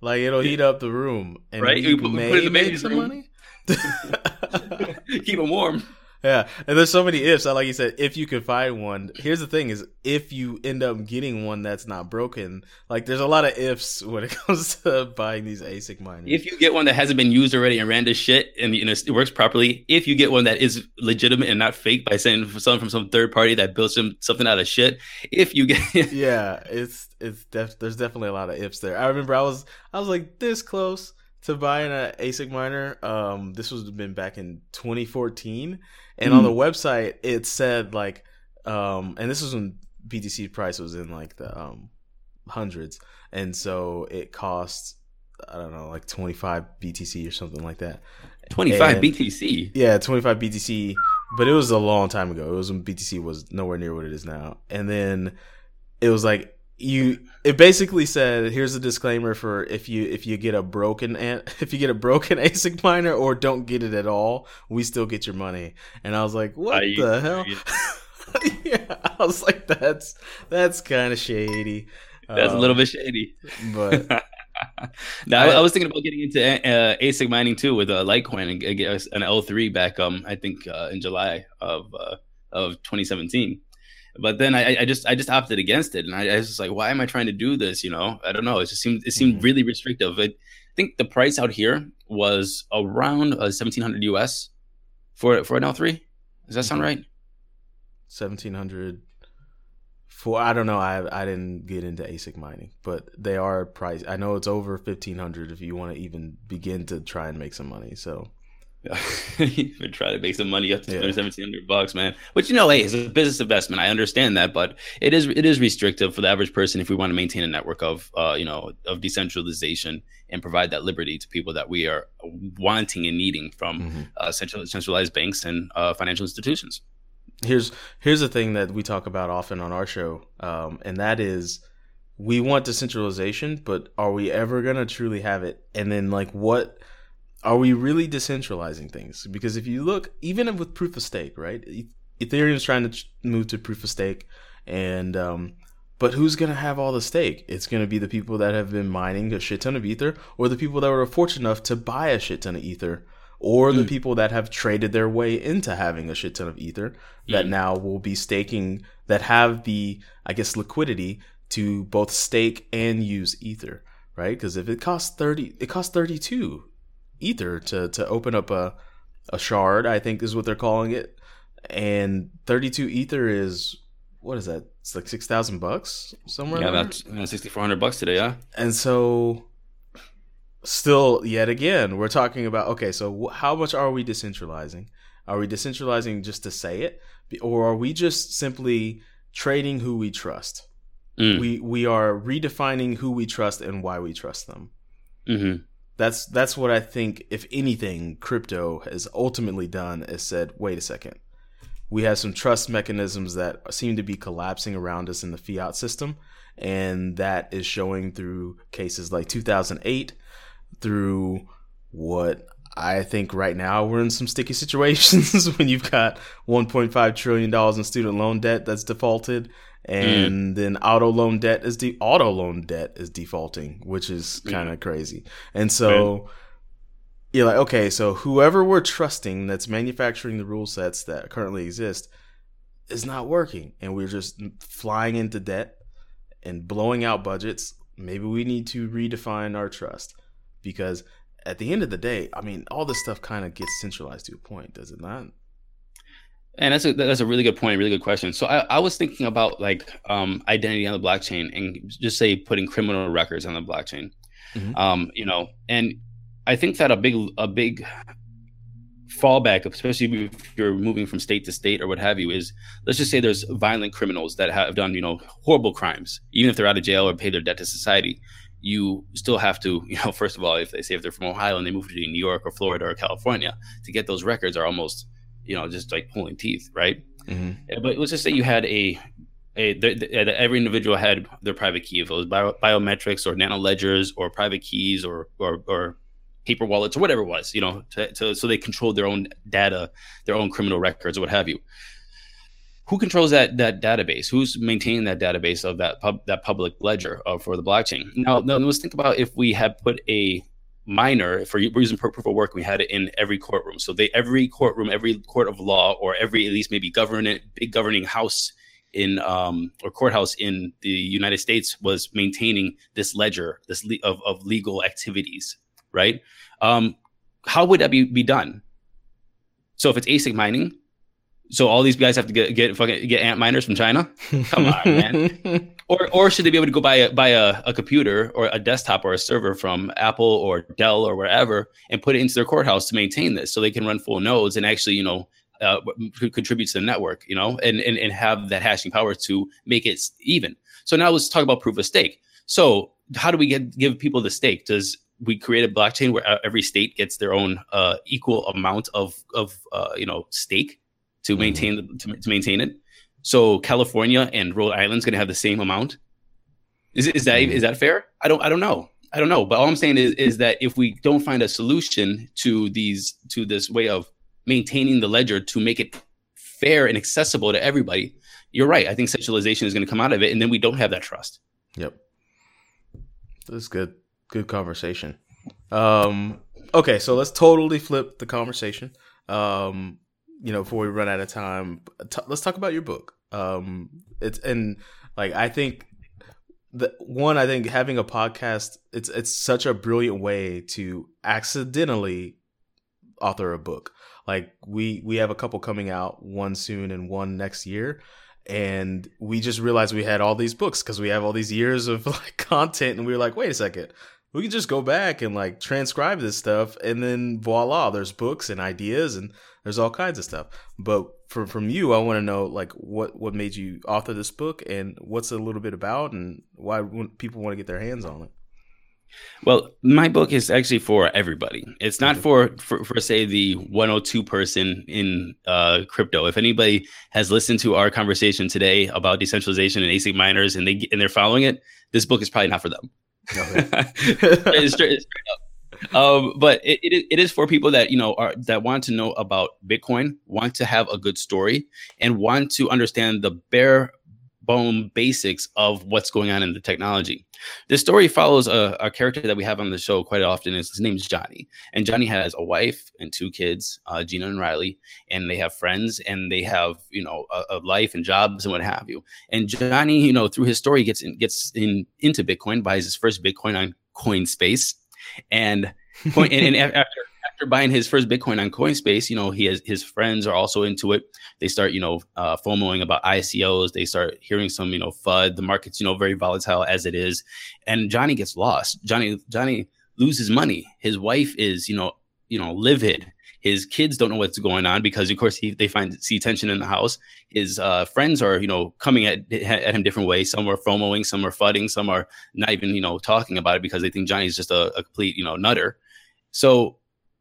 Like it'll heat up the room, and Right, you put- may put it in the make some room. money. [LAUGHS] [LAUGHS] Keep them warm. Yeah, and there's so many ifs. I like you said, if you can find one. Here's the thing: is if you end up getting one that's not broken, like there's a lot of ifs [LAUGHS] when it comes to buying these ASIC miners. If you get one that hasn't been used already and ran to shit and you know, it works properly, if you get one that is legitimate and not fake by saying something from some third party that built some something out of shit, if you get [LAUGHS] yeah, it's it's def- there's definitely a lot of ifs there. I remember I was I was like this close to buying an ASIC miner. Um, this was been back in 2014, and on the website it said like, um, and this was when BTC price was in like the um hundreds, and so it cost I don't know like 25 BTC or something like that. 25 BTC. Yeah, 25 BTC, but it was a long time ago. It was when BTC was nowhere near what it is now. And then it was like you it basically said here's a disclaimer for if you if you get a broken [LAUGHS] if you get a broken [LAUGHS] ASIC miner or don't get it at all, we still get your money. And I was like, what I the hell? [LAUGHS] yeah, I was like that's that's kind of shady. That's a Um, little bit shady. but now, I, I- was thinking about getting into uh, ASIC mining too with uh, Litecoin and get an L3 back. Um, I think uh, in July of uh, of 2017. But then I, I just I just opted against it, and I, I was just like, why am I trying to do this? You know, I don't know. It just seemed it seemed Mhm. really restrictive. It, I think the price out here was around uh, 1700 US for for an L3. Does that sound Mhm. right? 1700 for I don't know I I didn't get into ASIC mining but they are priced I know it's over 1500 if you want to even begin to try and make some money so [LAUGHS] Been trying to make some money up to Yeah. 1700 bucks, man. But you know, hey, it's a business investment. I understand that, but it is it is restrictive for the average person if we want to maintain a network of uh, you know of decentralization and provide that liberty to people that we are wanting and needing from Mm-hmm. uh, central, centralized banks and uh, financial institutions. here's here's the thing that we talk about often on our show um, and that is we want decentralization but are we ever going to truly have it and then like what are we really decentralizing things because if you look even with proof of stake right ethereum's trying to move to proof of stake and um, but who's going to have all the stake it's going to be the people that have been mining a shit ton of ether or the people that were fortunate enough to buy a shit ton of ether or the Mm. people that have traded their way into having a shit ton of ether that Mm. now will be staking that have the i guess liquidity to both stake and use ether right because if it costs 30 it costs 32 ether to to open up a a shard i think is what they're calling it and 32 ether is what is that it's like 6000 bucks somewhere Yeah, about uh, 6400 bucks today, yeah. and so, still, yet again, we're talking about okay, so how much are we decentralizing? Are we decentralizing just to say it? Or are we just simply trading who we trust. Mm. We we are redefining who we trust and why we trust them. Mm-hmm. That's that's what I think. If anything, crypto has ultimately done is said, wait a second, we have some trust mechanisms that seem to be collapsing around us in the fiat system, and that is showing through cases like 2008, through what I think right now we're in some sticky [LAUGHS] situations when you've got 1.5 trillion dollars in student loan debt that's defaulted, Mm. and then auto loan debt is the auto loan debt is defaulting, which is kind of crazy. And so you're like, okay, so whoever we're trusting that's manufacturing the rule sets that currently exist is not working, and we're just flying into debt and blowing out budgets. Maybe we need to redefine our trust because at the end of the day, I mean, all this stuff kind of gets centralized to a point, does it not? And that's a that's a really good point, really good question. So I, I was thinking about like um, identity on the blockchain and just say putting criminal records on the blockchain. Mhm. Um, you know, and I think that a big a big fallback, especially if you're moving from state to state or what have you, is let's just say there's violent criminals that have done you know horrible crimes, even if they're out of jail or pay their debt to society. You still have to, [LAUGHS] you know, first of all, if they say if they're from Ohio and they move to New York or Florida or California, to get those records are almost, you know, just like pulling teeth, right? Mm-hmm. But let's just say you had a, a the, the, the- every individual had their private key, if it was bio, biometrics or nano ledgers or private keys or or, or paper wallets or whatever it was, you know, to, to, so they controlled their own data, their own criminal records or what have you. Who controls that that database? Who's maintaining that database of that pub, that public ledger uh, for the blockchain? Now, now, let's think about if we had put a miner for using proof of work. We had it in every courtroom. So they every courtroom, every court of law, or every at least maybe government big governing house in um, or courthouse in the United States was maintaining this ledger, this le- of of legal activities, right? Um, how would that be be done? So if it's ASIC mining, so all these guys have to get get fucking get Antminers from China, Come on, man. [LAUGHS] or or should they be able to go buy a buy a, a computer or a desktop or a server from Apple or Dell or wherever and put it into their courthouse to maintain this, so they can run full nodes and actually you know uh, contribute to the network, you know, and, and and have that hashing power to make it even. So now let's talk about proof of stake. So how do we get give people the stake? Does we create a blockchain where uh, every state gets their own uh, equal amount of of uh, you know stake to maintain the, to, to maintain it? So California and Rhode Island's going to have the same amount. Is is that is that fair? I don't I don't know. I don't know. But all I'm saying is is that if we don't find a solution to these to this way of maintaining the ledger to make it fair and accessible to everybody, you're right. I think centralization is going to come out of it, and then we don't have that trust. Yep. This is good. Good conversation. Um, okay, so let's totally flip the conversation. Um, you know, before we run out of time, t- let's talk about your book. Um, it's and like I think the one I think having a podcast it's it's such a brilliant way to accidentally author a book. Like we we have a couple coming out, one soon and one next year and we just realized we had all these books because we have all these years of [LAUGHS] like content and we were like wait a second we can just go back and like transcribe this stuff and then voila there's books and ideas and there's all kinds of stuff but from from you i want to know like what what made you author this book and what's a little bit about and why people want to get their hands on it Well, my book is actually for everybody. It's not for, for, for say the 102 person in uh, crypto. If anybody has listened to our conversation today about decentralization and ASIC miners and they and they're following it, this book is probably not for them. [LAUGHS] Straight- straight- straight up. Um, but it, it, is- it is for people that you know are that want to know about Bitcoin, want to have a good story, and want to understand the bare bone basics of what's going on in the technology. This story follows a, a character that we have on the show quite often. His his name is Johnny, and Johnny has a wife and two kids, uh, Gina and Riley, and they have friends and they have you know a, a life and jobs and what have you. And Johnny, you know, through his story, gets in, gets in into Bitcoin, buys his first Bitcoin on CoinSpace, and coin, and, and [LAUGHS] after after buying his first Bitcoin on CoinSpace, you know, he has his friends are also into it. They start, you know, uh, FOMOing about ICOs. They start hearing some, you know, FUD. The market's, you know, very volatile as it is, and Johnny gets lost. Johnny Johnny loses money. His wife is, you know, you know, livid. His kids don't know what's going on because, of course, he, they find see tension in the house. His uh, friends are, you know, coming at, at him different ways. Some are FOMOing, some are fudding, some are not even, you know, talking about it because they think Johnny's just a, a complete, you know, nutter. So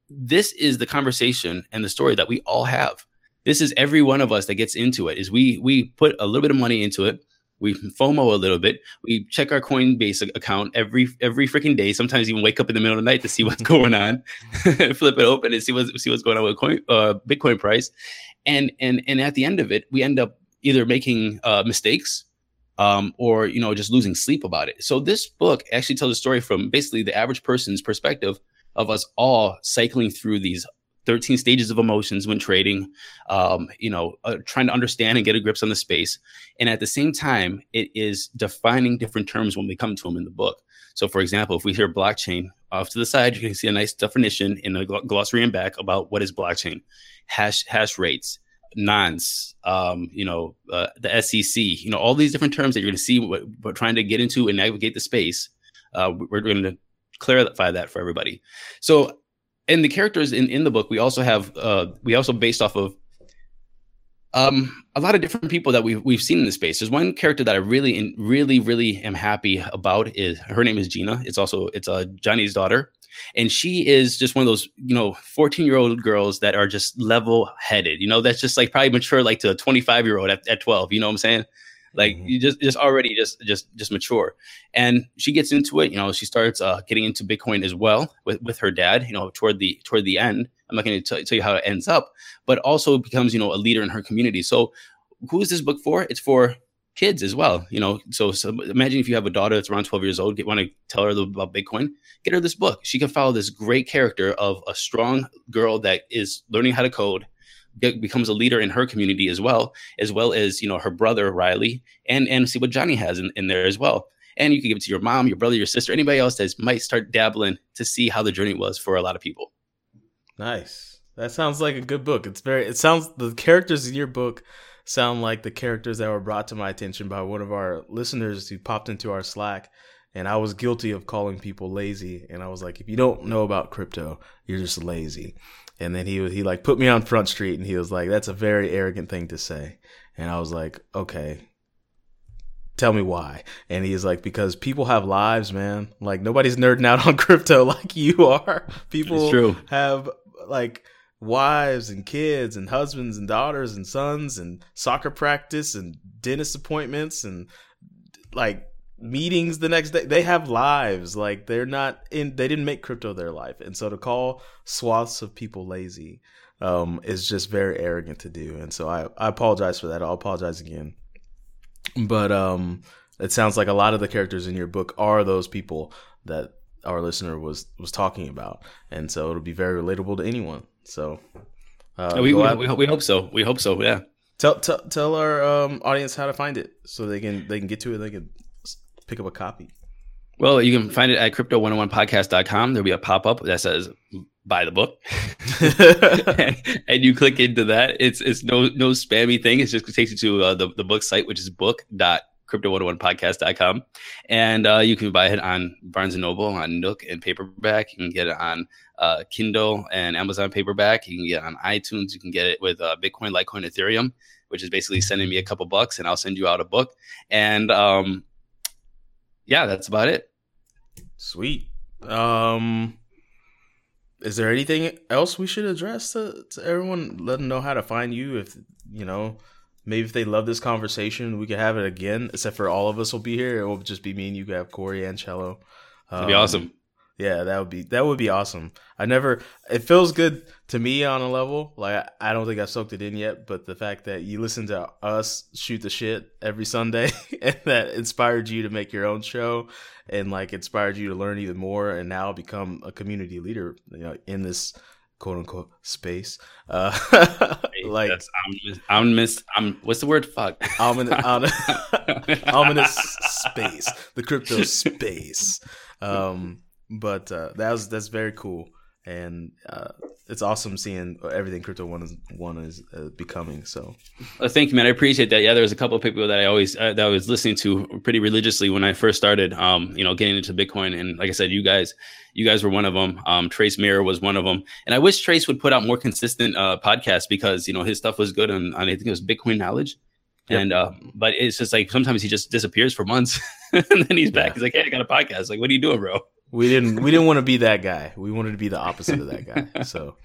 this is the conversation and the story that we all have. This is every one of us that gets into it. Is we we put a little bit of money into it we FOMO a little bit. We check our Coinbase account every every freaking day. Sometimes even wake up in the middle of the night to see what's [LAUGHS] going on, [LAUGHS] flip it open and see what's see what's going on with coin uh, Bitcoin price, and and and at the end of it, we end up either making uh, mistakes um, or you know just losing sleep about it. So this book actually tells a story from basically the average person's perspective of us all cycling through these 13 stages of emotions when trading, um, you know, uh, trying to understand and get a grips on the space. And at the same time, it is defining different terms when we come to them in the book. So, for example, if we hear blockchain off to the side, you can see a nice definition in the glossary and back about what is blockchain, hash hash rates, nonce, um, you know, uh, the SEC, you know, all these different terms that you're going to see what trying to get into and navigate the space. Uh, we're going to clarify that for everybody. So and the characters in, in the book we also have uh we also based off of um a lot of different people that we've we've seen in the space. There's one character that I really really really am happy about is her name is Gina. It's also it's uh Johnny's daughter. And she is just one of those, you know, 14 year old girls that are just level headed. You know, that's just like probably mature like to a 25 year old at, at 12. You know what I'm saying? Like mm-hmm. you just just already just just just mature. And she gets into it you know she starts uh, getting into bitcoin as well with with her dad you know toward the toward the end. I'm not going to tell you how it ends up but also becomes you know a leader in her community. So who is this book for? It's for kids as well you know? So, so imagine if you have a daughter that's around 12 years old want to tell her about bitcoin get her this book. She can follow this great character of a strong girl that is learning how to code becomes a leader in her community as well, as well as you know her brother Riley, and and see what Johnny has in, in there as well. And you can give it to your mom, your brother, your sister, anybody else that might start dabbling to see how the journey was for a lot of people. Nice. That sounds like a good book. It's very. It sounds the characters in your book sound like the characters that were brought to my attention by one of our listeners who popped into our Slack. And I was guilty of calling people lazy. And I was like, if you don't know about crypto, you're just lazy. And then he he like put me on Front Street, and he was like, "That's a very arrogant thing to say." And I was like, "Okay, tell me why." And he's like, "Because people have lives, man. Like nobody's nerding out [LAUGHS] on crypto like you are. People have like." wives and kids and husbands and daughters and sons and soccer practice and dentist appointments and like meetings the next day. They have lives. Like they're not in. They didn't make crypto their life, and so to call swaths of people lazy um, is just very arrogant to do. And so I I apologize for that. I'll apologize again. But um, it sounds like a lot of the characters in your book are those people that our listener was was talking about, and so it'll be very relatable to anyone. So uh, we, we, we, we hope so. We hope so. Yeah. Tell, tell tell our um, audience how to find it so they can they can get to it. They can pick up a copy? Well, you can find it at crypto101podcast.com. There'll be a pop up that says buy the book. and, [LAUGHS] [LAUGHS] and, you click into that. It's it's no no spammy thing. It just takes you to uh, the, the book site, which is book.crypto101podcast.com. And uh, you can buy it on Barnes & Noble, on Nook and paperback. You can get it on uh, Kindle and Amazon paperback. You can get it on iTunes. You can get it with uh, Bitcoin, Litecoin, Ethereum, which is basically sending me a couple bucks and I'll send you out a book. And um, yeah, that's about it. Sweet. Um, is there anything else we should address to, to everyone? Let them know how to find you. If you know, maybe if they love this conversation, we could have it again. Except for all of us will be here. It will just be me and you. Could have Corey and Cello. Um, That'd be awesome. Yeah, that would be that would be awesome. I never. It feels good to me on a level. Like I don't think I've soaked it in yet, but the fact that you listen to us shoot the shit every Sunday [LAUGHS] and that inspired you to make your own show and like inspired you to learn even more and now become a community leader, you know, in this quote unquote space. Uh, [LAUGHS] like I'm, I'm miss. I'm what's the word? Fuck. Ominous, [LAUGHS] ominous space. The crypto space. Um, but uh, that was that's very cool. and uh, it's awesome seeing everything Crypto One is one is uh, becoming. So, Uh, thank you, man. I appreciate that. Yeah, there was a couple of people that I always uh, that I was listening to pretty religiously when I first started. Um, you know, getting into Bitcoin, and like I said, you guys, you guys were one of them. Um, Trace Mayer was one of them, and I wish Trace would put out more consistent uh podcasts because you know his stuff was good, on, and I think it was Bitcoin Knowledge. Yep. And uh, but it's just like sometimes he just disappears for months, [LAUGHS] and then he's back. Yeah. He's like, "Hey, I got a podcast." Like, what are you doing, bro? We didn't we didn't want to be that guy. We wanted to be the opposite of that guy. [LAUGHS] So,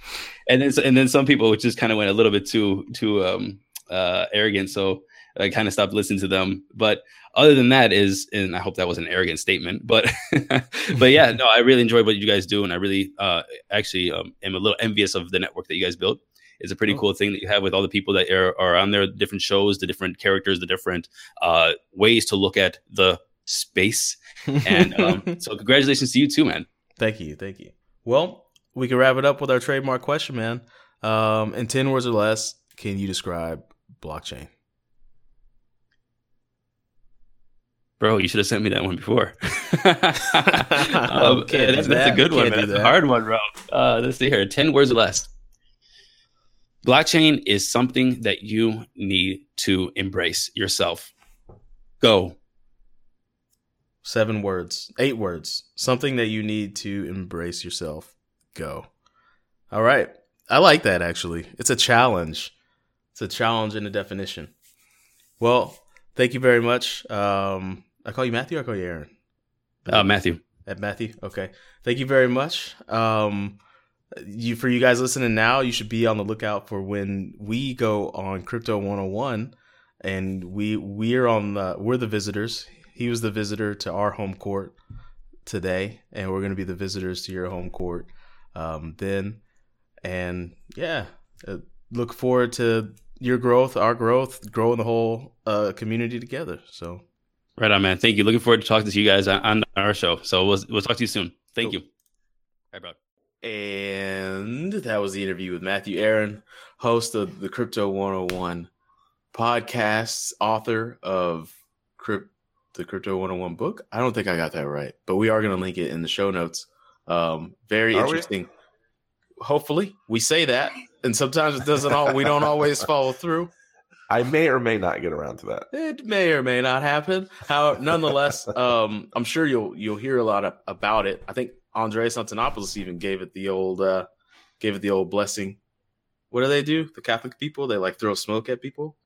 and then and then some people just kind of went a little bit too too um uh arrogant so i kind of stopped listening to them but other than that is and i hope that was an arrogant statement but [LAUGHS] but yeah no i really enjoyed what you guys do and i really uh actually um, am a little envious of the network that you guys built it's a pretty Oh. cool thing that you have with all the people that are, are on there different shows the different characters the different uh ways to look at the space and um so congratulations to you too man Thank you, thank you. Well, we can wrap it up with our trademark question, man. Um, in ten words or less, can you describe blockchain? Bro, you should have sent me that one before. [LAUGHS] [LAUGHS] um, Can't that's, that. a good one. Man. do That's a hard one, bro. Uh, let's see here. 10 words or less. Blockchain is something that you need to embrace yourself. Go. Seven words, eight words, something that you need to embrace yourself. Go. All right. I like that actually. It's a challenge. It's a challenge in the definition. Well, thank you very much. Um, I call you Matthew. Or I call you Aaron. Uh, Matthew. At Matthew. Okay. Thank you very much. Um, you for you guys listening now, you should be on the lookout for when we go on Crypto 101 and we we're on the we're the visitors. He was the visitor to our home court today and we're going to be the visitors to your home court um, then and yeah, uh, look forward to your growth, our growth, growing the whole uh, community together. So Right on, man. Thank you. Looking forward to talking to you guys on, on our show. So we'll, we'll talk to you soon. Thank Cool. you. All right, bro. And that was the interview with Matthew Aaron, host of the Crypto 101 podcast, author of Crypt, the Crypto 101 book. I don't think I got that right, but we are going to link it in the show notes. Um, very Are we? interesting. Hopefully, we say that, and sometimes it doesn't all. We don't always follow through. I may or may not get around to that. It may or may not happen. How, nonetheless, um, I'm sure you'll you'll hear a lot of, about it. I think Andreas Antonopoulos even gave it the old uh, gave it the old blessing. What do they do? The Catholic people they like throw smoke at people.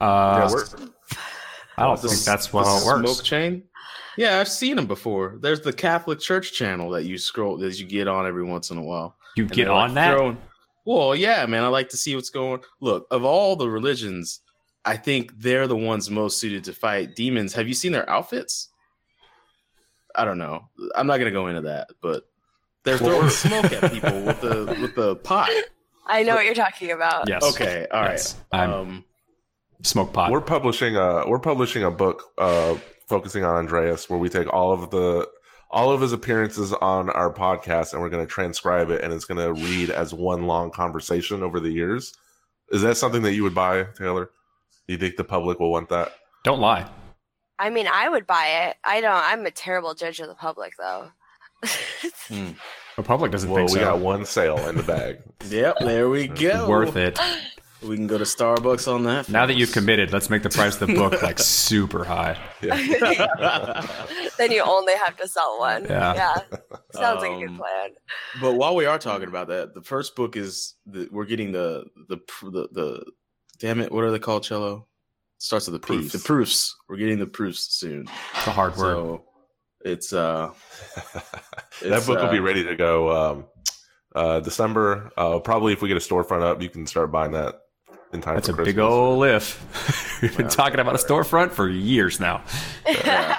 Uh, Yeah, we're- I don't The think s- that's the how it works. Smoke chain. Yeah, I've seen them before. There's the Catholic Church channel that you scroll that you get on every once in a while. You And get they're, like, on that? throwing- well, yeah, man. I like to see what's going. Look, of all the religions, I think they're the ones most suited to fight demons. Have you seen their outfits? I don't know. I'm not gonna go into that, but they're throwing [LAUGHS] smoke at people with the with the pot. I know what you're talking about. Yes. Okay, all right. Yes. I'm Um, smoke pot. We're publishing a we're publishing a book uh, focusing on Andreas, where we take all of the all of his appearances on our podcast, and we're going to transcribe it, and it's going to read as one long conversation over the years. Is that something that you would buy, Taylor? Do you think the public will want that? Don't lie. I mean, I would buy it. I don't. I'm a terrible judge of the public, though. [LAUGHS] The public doesn't Well, think we so. got one sale in the bag. [LAUGHS] yep, there we go. Worth it. [LAUGHS] We can go to Starbucks on that. Now that you've committed, let's make the price of the book [LAUGHS] like super high. [LAUGHS] then you only have to sell one. Yeah. Yeah. Sounds like a good Um, plan. But while we are talking about that, the first book is the, we're getting the, the pr- the the damn it, what are they called? Cello starts with the P. Proofs. The proofs. We're getting the proofs soon. It's a hard word. So it's uh [LAUGHS] that It's, book will be uh, ready to go um, uh, December. Uh, probably if we get a storefront up, you can start buying that in time. That's for a big Christmas. old if. [LAUGHS] We've been Yeah. talking about a storefront for years now. [LAUGHS]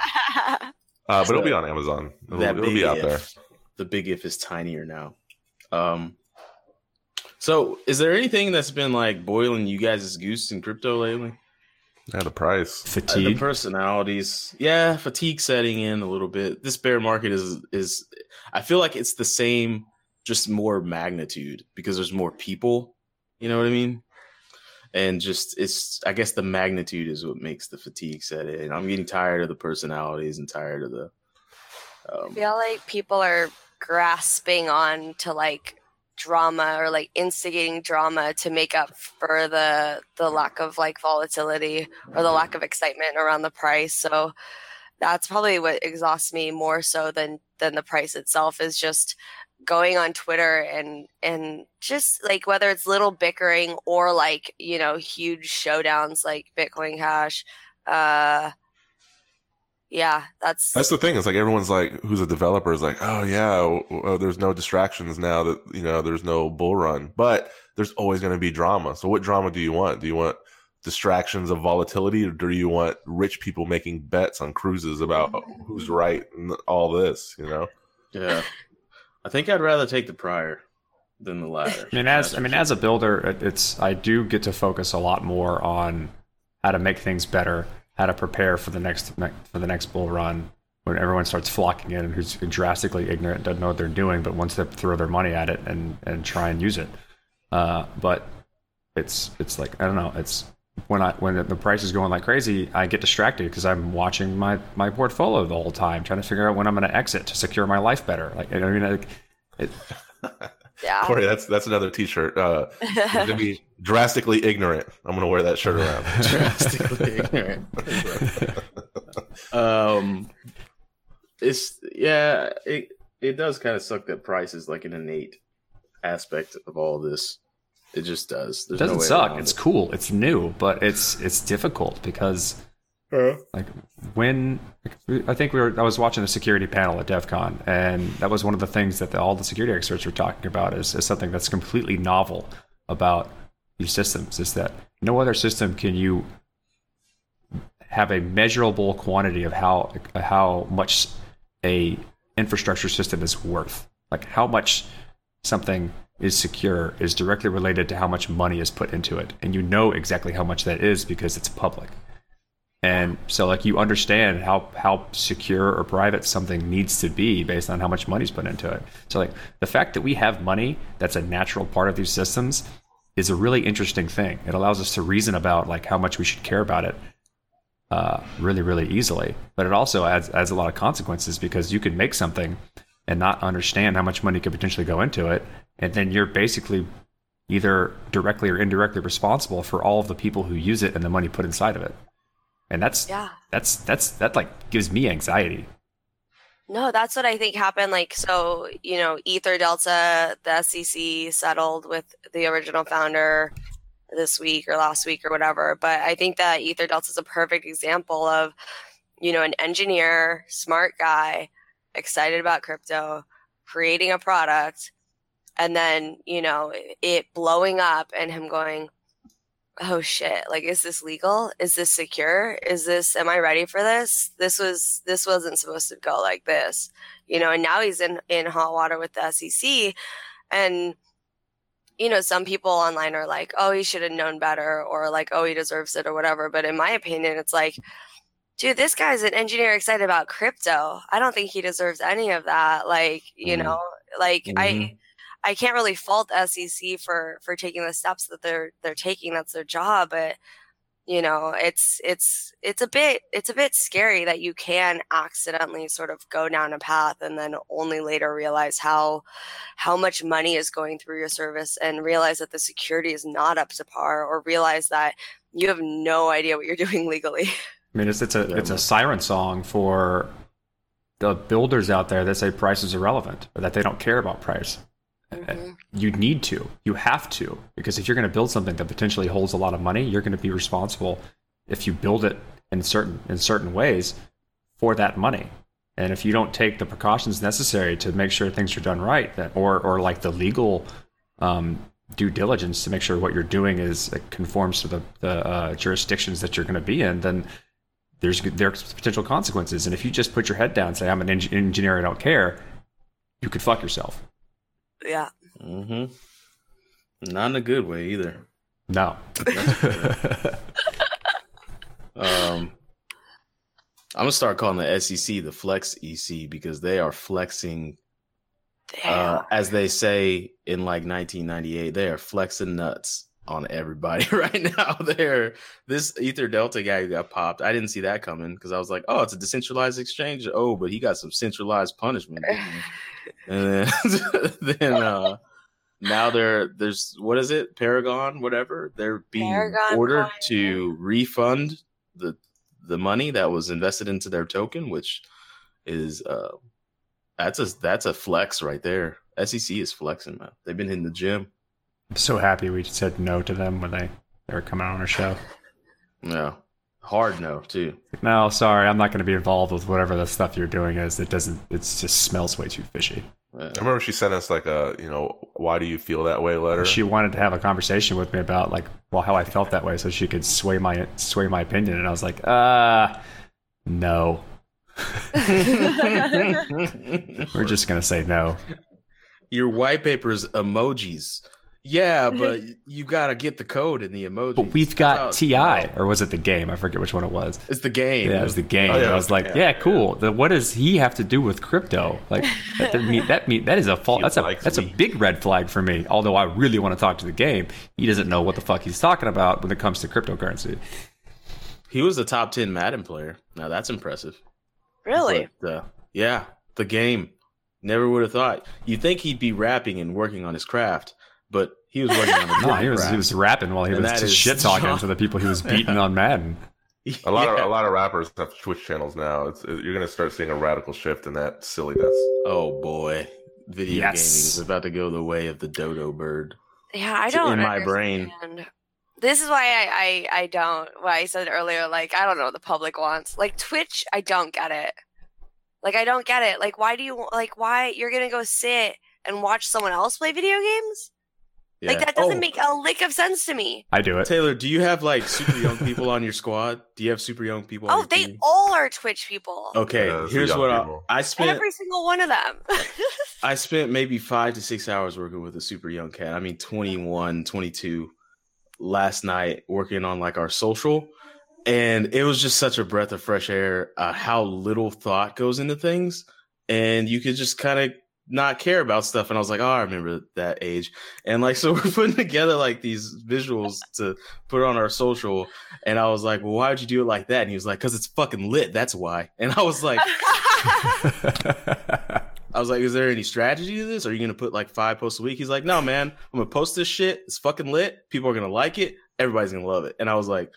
Uh, but it'll be on Amazon. It'll, that it'll big be out if. there. The big if is tinier now. Um so is there anything that's been like boiling you guys' goose in crypto lately? Yeah, the price. Uh, the personalities yeah fatigue setting in a little bit this bear market is is i feel like it's the same just more magnitude because there's more people you know what i mean and just it's i guess the magnitude is what makes the fatigue set in i'm getting tired of the personalities and tired of the I um, feel like people are grasping on to like drama or like instigating drama to make up for the the lack of like volatility or the lack of excitement around the price. So that's probably what exhausts me more so than than the price itself is just going on Twitter and and just like whether it's little bickering or like you know huge showdowns like Bitcoin Cash, uh, yeah, that's That's the thing. It's like everyone's like, who's a developer is like, oh yeah, oh, there's no distractions now that you know there's no bull run, but there's always going to be drama. So what drama do you want? Do you want distractions of volatility, or do you want rich people making bets on cruises about who's right and all this? You know? Yeah, I think I'd rather take the prior than the latter. I mean, as I mean, as a builder, it's I do get to focus a lot more on how to make things better, how to prepare for the next for the next bull run when everyone starts flocking in and who's drastically ignorant, doesn't know what they're doing, but wants to throw their money at it and and try and use it. Uh, but it's it's like I don't know. It's when I when the price is going like crazy, I get distracted because I'm watching my my portfolio the whole time, trying to figure out when I'm going to exit to secure my life better. Like I mean, like, it, [LAUGHS] yeah. Corey, that's that's another T-shirt. Uh, gonna be [LAUGHS] drastically ignorant. I'm gonna wear that shirt around. [LAUGHS] drastically ignorant. um, it's yeah, it it does kind of suck that price is like an innate aspect of all this. It just does. it There's no doesn't way suck. It's it. cool. It's new, but it's it's difficult because like when I think we were I was watching the security panel at DEF CON and that was one of the things that the, all the security experts were talking about is, is something that's completely novel about these systems is that no other system can you have a measurable quantity of how how much a infrastructure system is worth like how much something is secure is directly related to how much money is put into it. And you know exactly how much that is because it's public. And so like you understand how how secure or private something needs to be based on how much money's put into it. So like the fact that we have money that's a natural part of these systems is a really interesting thing. It allows us to reason about like how much we should care about it uh, really really easily. But it also adds adds a lot of consequences because you can make something and not understand how much money could potentially go into it and then you're basically either directly or indirectly responsible for all of the people who use it and the money put inside of it and that's Yeah. that's that's that like gives me anxiety No, that's what I think happened. Like, so, you know, Ether Delta, the SEC settled with the original founder this week or last week or whatever. But I think that Ether Delta is a perfect example of, you know, an engineer, smart guy, excited about crypto, creating a product, and then, you know, it blowing up and him going, oh shit like is this legal? Is this secure? Is this am i ready for this? This was this wasn't supposed to go like this. You know and now he's in in hot water with the sec and you know some people online are like oh he should have known better or like oh he deserves it or whatever but in my opinion it's like dude this guy's an engineer excited about crypto i don't think he deserves any of that like you Mhm. know like i Mhm. I can't really fault SEC for for taking the steps that they're they're taking. That's their job, but you know, it's it's it's a bit it's a bit scary that you can accidentally sort of go down a path and then only later realize how how much money is going through your service and realize that the security is not up to par or realize that you have no idea what you're [LAUGHS] doing legally. I mean, it's it's a it's a siren song for the builders out there that say price is irrelevant or that they don't care about price. Mhm. You need to, you have to, because if you're going to build something that potentially holds a lot of money, you're going to be responsible if you build it in certain in certain ways for that money. And if you don't take the precautions necessary to make sure things are done right, that or or like the legal um, due diligence to make sure what you're doing is it conforms to the, the uh, jurisdictions that you're going to be in, then there's there's potential consequences. And if you just put your head down and say I'm an eng- engineer, I don't care, you could fuck yourself. Yeah. Mm-hmm. Not in a good way either. No. [LAUGHS] Um, I'm gonna start calling the SEC the Flex EC because they are flexing, uh, Damn. as they say in like 1998. They are flexing nuts on everybody [LAUGHS] right now. They're this Ether Delta guy got popped. I didn't see that coming because I was like, oh, it's a decentralized exchange. Oh, but he got some centralized punishment. [LAUGHS] and then [LAUGHS] then uh now they're there's what is it Paragon whatever they're being Paragon ordered coin. to refund the the money that was invested into their token, which is uh that's a that's a flex right there. SEC is flexing, man. They've been in the gym. I'm so happy we said no to them when they, they were coming on our show. No. hard no too. No, sorry, I'm not going to be involved with whatever the stuff you're doing is. It doesn't. It just smells way too fishy. Yeah. I remember she sent us like a, you know, why do you feel that way letter. She wanted to have a conversation with me about like, well, how I felt that way, so she could sway my sway my opinion. And I was like, uh no. [LAUGHS] We're just gonna say no. Your white paper's emojis. Yeah, [LAUGHS] but you gotta get the code in the emoji. But we've got Oh, T.I., or was it the game? I forget which one it was. It's the game. Yeah, it was the game. Oh, yeah, I was like, yeah, yeah, yeah. cool. The, what does he have to do with crypto? Like that mean that mean that is a fault. That's a likes that's a big red flag for me. Although I really want to talk to the game, he doesn't know what the fuck he's talking about when it comes to cryptocurrency. He was the top ten Madden player. Now that's impressive. really? But, uh, yeah, the game. Never would have thought. You'd think he'd be rapping and working on his craft, but he was working on a [LAUGHS] No, he was craft. he was rapping while he And was that just is shit [LAUGHS] talking to the people he was [LAUGHS] beating on Madden. a lot Yeah. of a lot of rappers have Twitch channels now. It's, you're going to start seeing a radical shift in that silliness. Oh boy, video Yes. gaming is about to go the way of the dodo bird. Yeah, I It's don't. in my brain. This is why I, I I don't. Why I said earlier, like I don't know what the public wants. Like Twitch, I don't get it. Like I don't get it. Like why do you like why you're gonna go sit and watch someone else play video games? Like that doesn't Oh, make a lick of sense to me. I do it. Taylor, do you have like super young people on your squad? Do you have super young people? On Oh, your they team? all are Twitch people. Okay, Yeah, here's what I. I spent. Every single one of them. [LAUGHS] I spent maybe five to six hours working with a super young cat. I mean, 21, 22 last night working on like our social. And it was just such a breath of fresh air, uh, how little thought goes into things. And you could just kind of not care about stuff. And I was like, oh, I remember that age. And like, [LAUGHS] so we're putting together like these visuals to put on our social. And I was like, well, why would you do it like that? And he was like, because it's fucking lit. That's why. [LAUGHS] And I was like, [LAUGHS] I was like, is there any strategy to this? Are you going to put like five posts a week? He's like, no, man, I'm going to post this shit. It's fucking lit. People are going to like it. Everybody's going to love it. And I was like,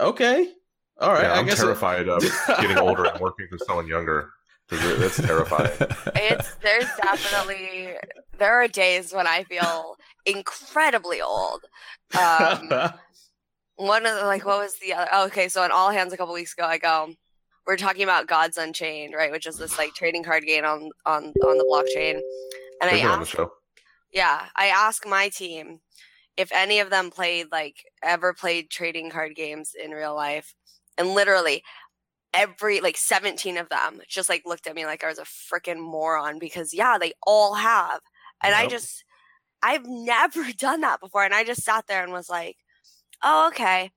okay. All right. Yeah, I'm terrified of getting older and working with someone younger. 'Cause That's terrifying. it's there's definitely there are days when I feel incredibly old. Um, one of the, like what was the other? Oh, okay, so on All Hands a couple weeks ago, I go. We're talking about Gods Unchained, right? Which is this like trading card game on on on the blockchain. And I They've been on the asked, show. yeah, I asked my team if any of them played like ever played trading card games in real life, and literally every like 17 of them just like looked at me like I was a freaking moron because yeah, they all have. And I just I've never [LAUGHS] done that before and I just sat there and was like, "Oh, okay.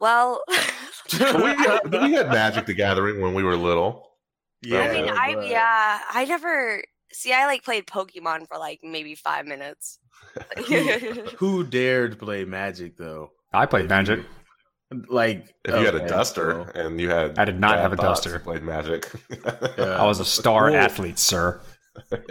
Well, we, uh, [LAUGHS] had, we had Magic the Gathering when we were little. yeah. I mean, I but- yeah, I never see I like played Pokemon for like maybe 5 minutes. Who [LAUGHS] dared play Magic though? I played Magic. Like, If you had a duster so- and you had, I did not have a duster. you Played Magic. [LAUGHS] Yeah. I was a star Cool. athlete, sir.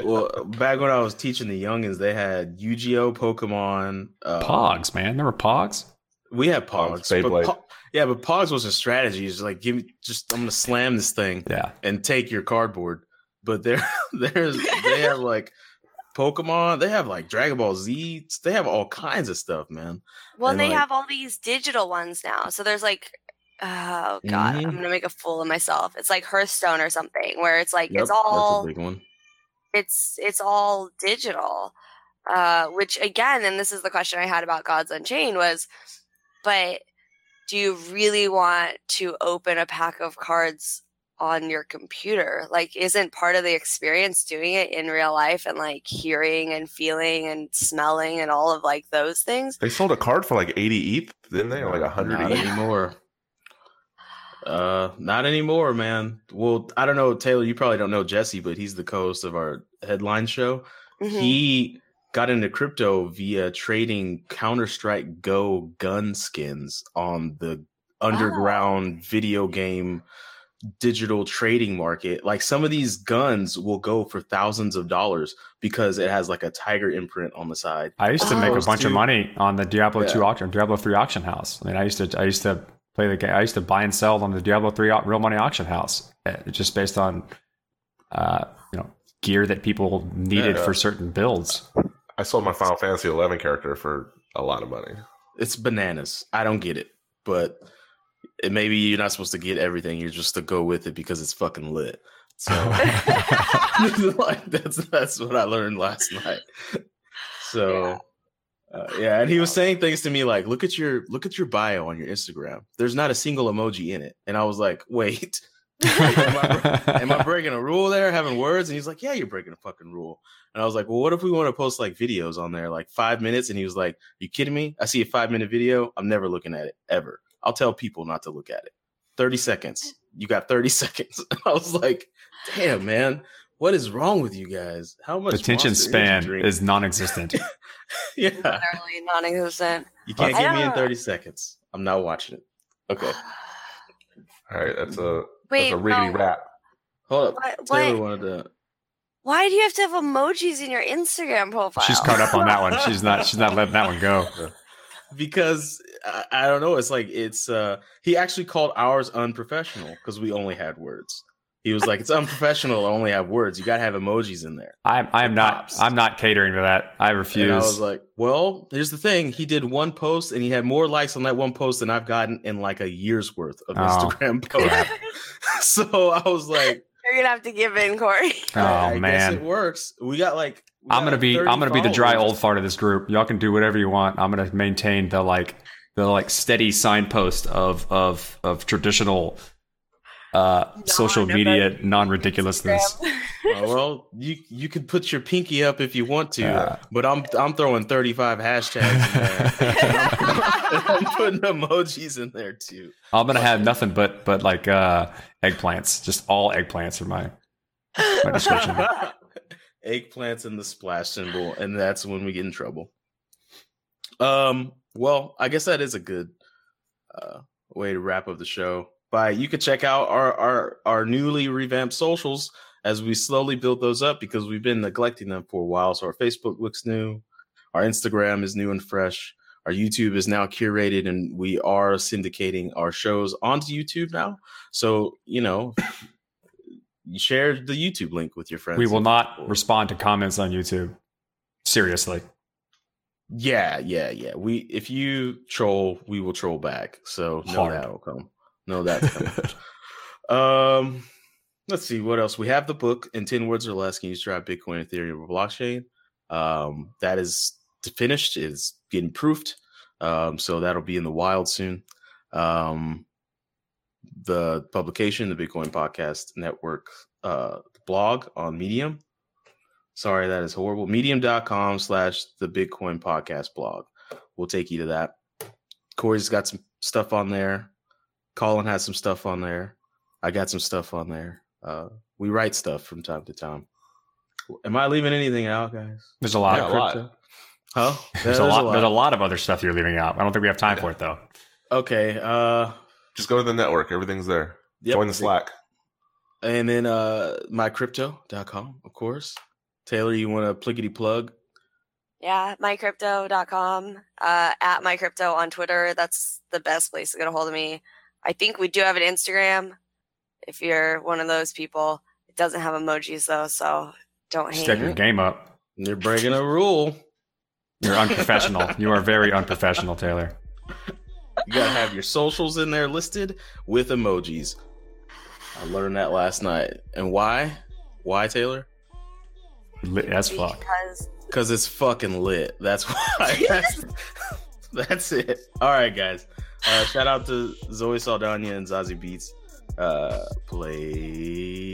well, back when I was teaching the youngins, they had Yu-Gi-Oh, Pokemon, uh, Pogs, man. there were Pogs? We had Pogs, Pogs, but Beyblade. Po- yeah, but Pogs was a strategy. It's like give me just I'm gonna slam this thing Yeah. and take your cardboard. But there, [LAUGHS] there's they have like Pokemon. They have like Dragon Ball Z. They have all kinds of stuff, man. Well, And, they like- have all these digital ones now. So there's like, oh god, Mhm. I'm gonna make a fool of myself. It's like Hearthstone or something, where it's like Yep, it's all big one. it's it's all digital. Uh, which again, and this is the question I had about Gods Unchained was, but do you really want to open a pack of cards on your computer? Like, isn't part of the experience doing it in real life and like hearing and feeling and smelling and all of like those things? they sold a card for like 80 ETH, didn't they? Or like 100 Not ETH. anymore. Uh, not anymore, man. Well, I don't know, Taylor. You probably don't know Jesse, but he's the co-host of our headline show. Mhm. He got into crypto via trading Counter Strike Go gun skins on the underground video game digital trading market. Like some of these guns will go for thousands of dollars because it has like a tiger imprint on the side. I used to Oh. make a Opposed bunch of money on the Diablo two auction, Diablo three auction house. I mean, I used to I used to play the game. I used to buy and sell on the Diablo three real money auction house, uh, just based on uh, you know gear that people needed Yeah. for certain builds. I sold my Final Fantasy 11 character for a lot of money. It's bananas. I don't get it, but it, maybe you're not supposed to get everything. You're just to go with it because it's fucking lit. So [LAUGHS] [LAUGHS] like that's that's what I learned last night. So uh, yeah, and he was saying things to me like, "Look at your look at your bio on your Instagram. There's not a single emoji in it." And I was like, [LAUGHS] "Wait, am, I, am I breaking a rule there? Having words?" And he's like, "Yeah, you're breaking a fucking rule." And I was like, "Well, what if we want to post like videos on there, like five minutes?" And he was like, "You kidding me? I see a five minute video. I'm never looking at it ever. I'll tell people not to look at it. Thirty seconds. You got thirty [LAUGHS] seconds." [LAUGHS] I was like, "Damn, man." What is wrong with you guys? How much Attention span drink- is non-existent. [LAUGHS] yeah. Literally non-existent. You can't get me in 30 seconds. I'm not watching it. Okay. All right, that's a Wait, that's a riggedy no. rap. Hold up. What, Taylor what? wanted to. Why do you have to have emojis in your Instagram profile? She's caught up on that one. She's not. She's not letting that one go. Because I, I don't know. It's like, it's, uh, he actually called ours unprofessional because we only had words. He was like, it's unprofessional. I only have words. You got to have emojis in there. I'm. I'm not. pops. I'm not catering to that. I refuse. And I was like, well, here's the thing. He did one post and he had more likes on that one post than I've gotten in like a year's worth of Oh, Instagram posts. [LAUGHS] so I was like, You're gonna have to give in, Corey. [LAUGHS] oh I guess it works. We got like. we I'm got gonna like be. I'm gonna be the dry old fart of this group. Y'all can do whatever you want. I'm gonna maintain the like the like steady signpost of of of traditional uh social media non ridiculousness. Oh, [LAUGHS] well, you you could put your pinky up if you want to, Uh. but I'm I'm throwing 35 hashtags in there. [LAUGHS] I'm putting emojis in there too. I'm gonna have nothing but but like uh eggplants. Just all eggplants are my my description. [LAUGHS] Eggplants and the splash symbol, and that's when we get in trouble. Um, well, I guess that is a good uh, way to wrap up the show. By you could check out our our our newly revamped socials as we slowly build those up because we've been neglecting them for a while. So our Facebook looks new, our Instagram is new and fresh. Our YouTube is now curated, and we are syndicating our shows onto YouTube now. So you know, you share the YouTube link with your friends. We will not respond to comments on YouTube. Seriously. Yeah, yeah, yeah. We if you troll, we will troll back. So Hard. that'll come. No, that's um, let's see what else we have. The book in ten words or less. Can you describe Bitcoin, Ethereum, or blockchain? Um, that is finished. Is getting proofed. Um, so that'll be in the wild soon. Um, the publication, the Bitcoin Podcast Network uh, blog on Medium. Sorry, that is horrible. Medium.com slash the Bitcoin podcast blog. We'll take you to that. Corey's got some stuff on there. Colin has some stuff on there. I got some stuff on there. Uh, we write stuff from time to time. Am I leaving anything out, guys? There's a lot. Yeah, a lot. Huh? [LAUGHS] There's, a lot, There's a lot of other stuff you're leaving out. I don't think we have time for it though. Okay. Uh, Just go to the network. Everything's there. yep. Join the Slack. And then uh, mycrypto.com, of course. Taylor, you want to plickety plug? Yeah, mycrypto.com, uh, at mycrypto on Twitter. That's the best place to get a hold of me. I think we do have an Instagram if you're one of those people. It doesn't have emojis though, so don't hate Step your game up. You're breaking a rule. You're unprofessional. you are very unprofessional, Taylor. You gotta have your socials in there listed with emojis. I learned that last night. And why? Why, Taylor? Lit as fuck. Because Because it's fucking lit. That's [LAUGHS] why. That's, [LAUGHS] that's it. All right, guys. Uh, shout out to Zoe Saldana and Zazie Beetz. Uh, play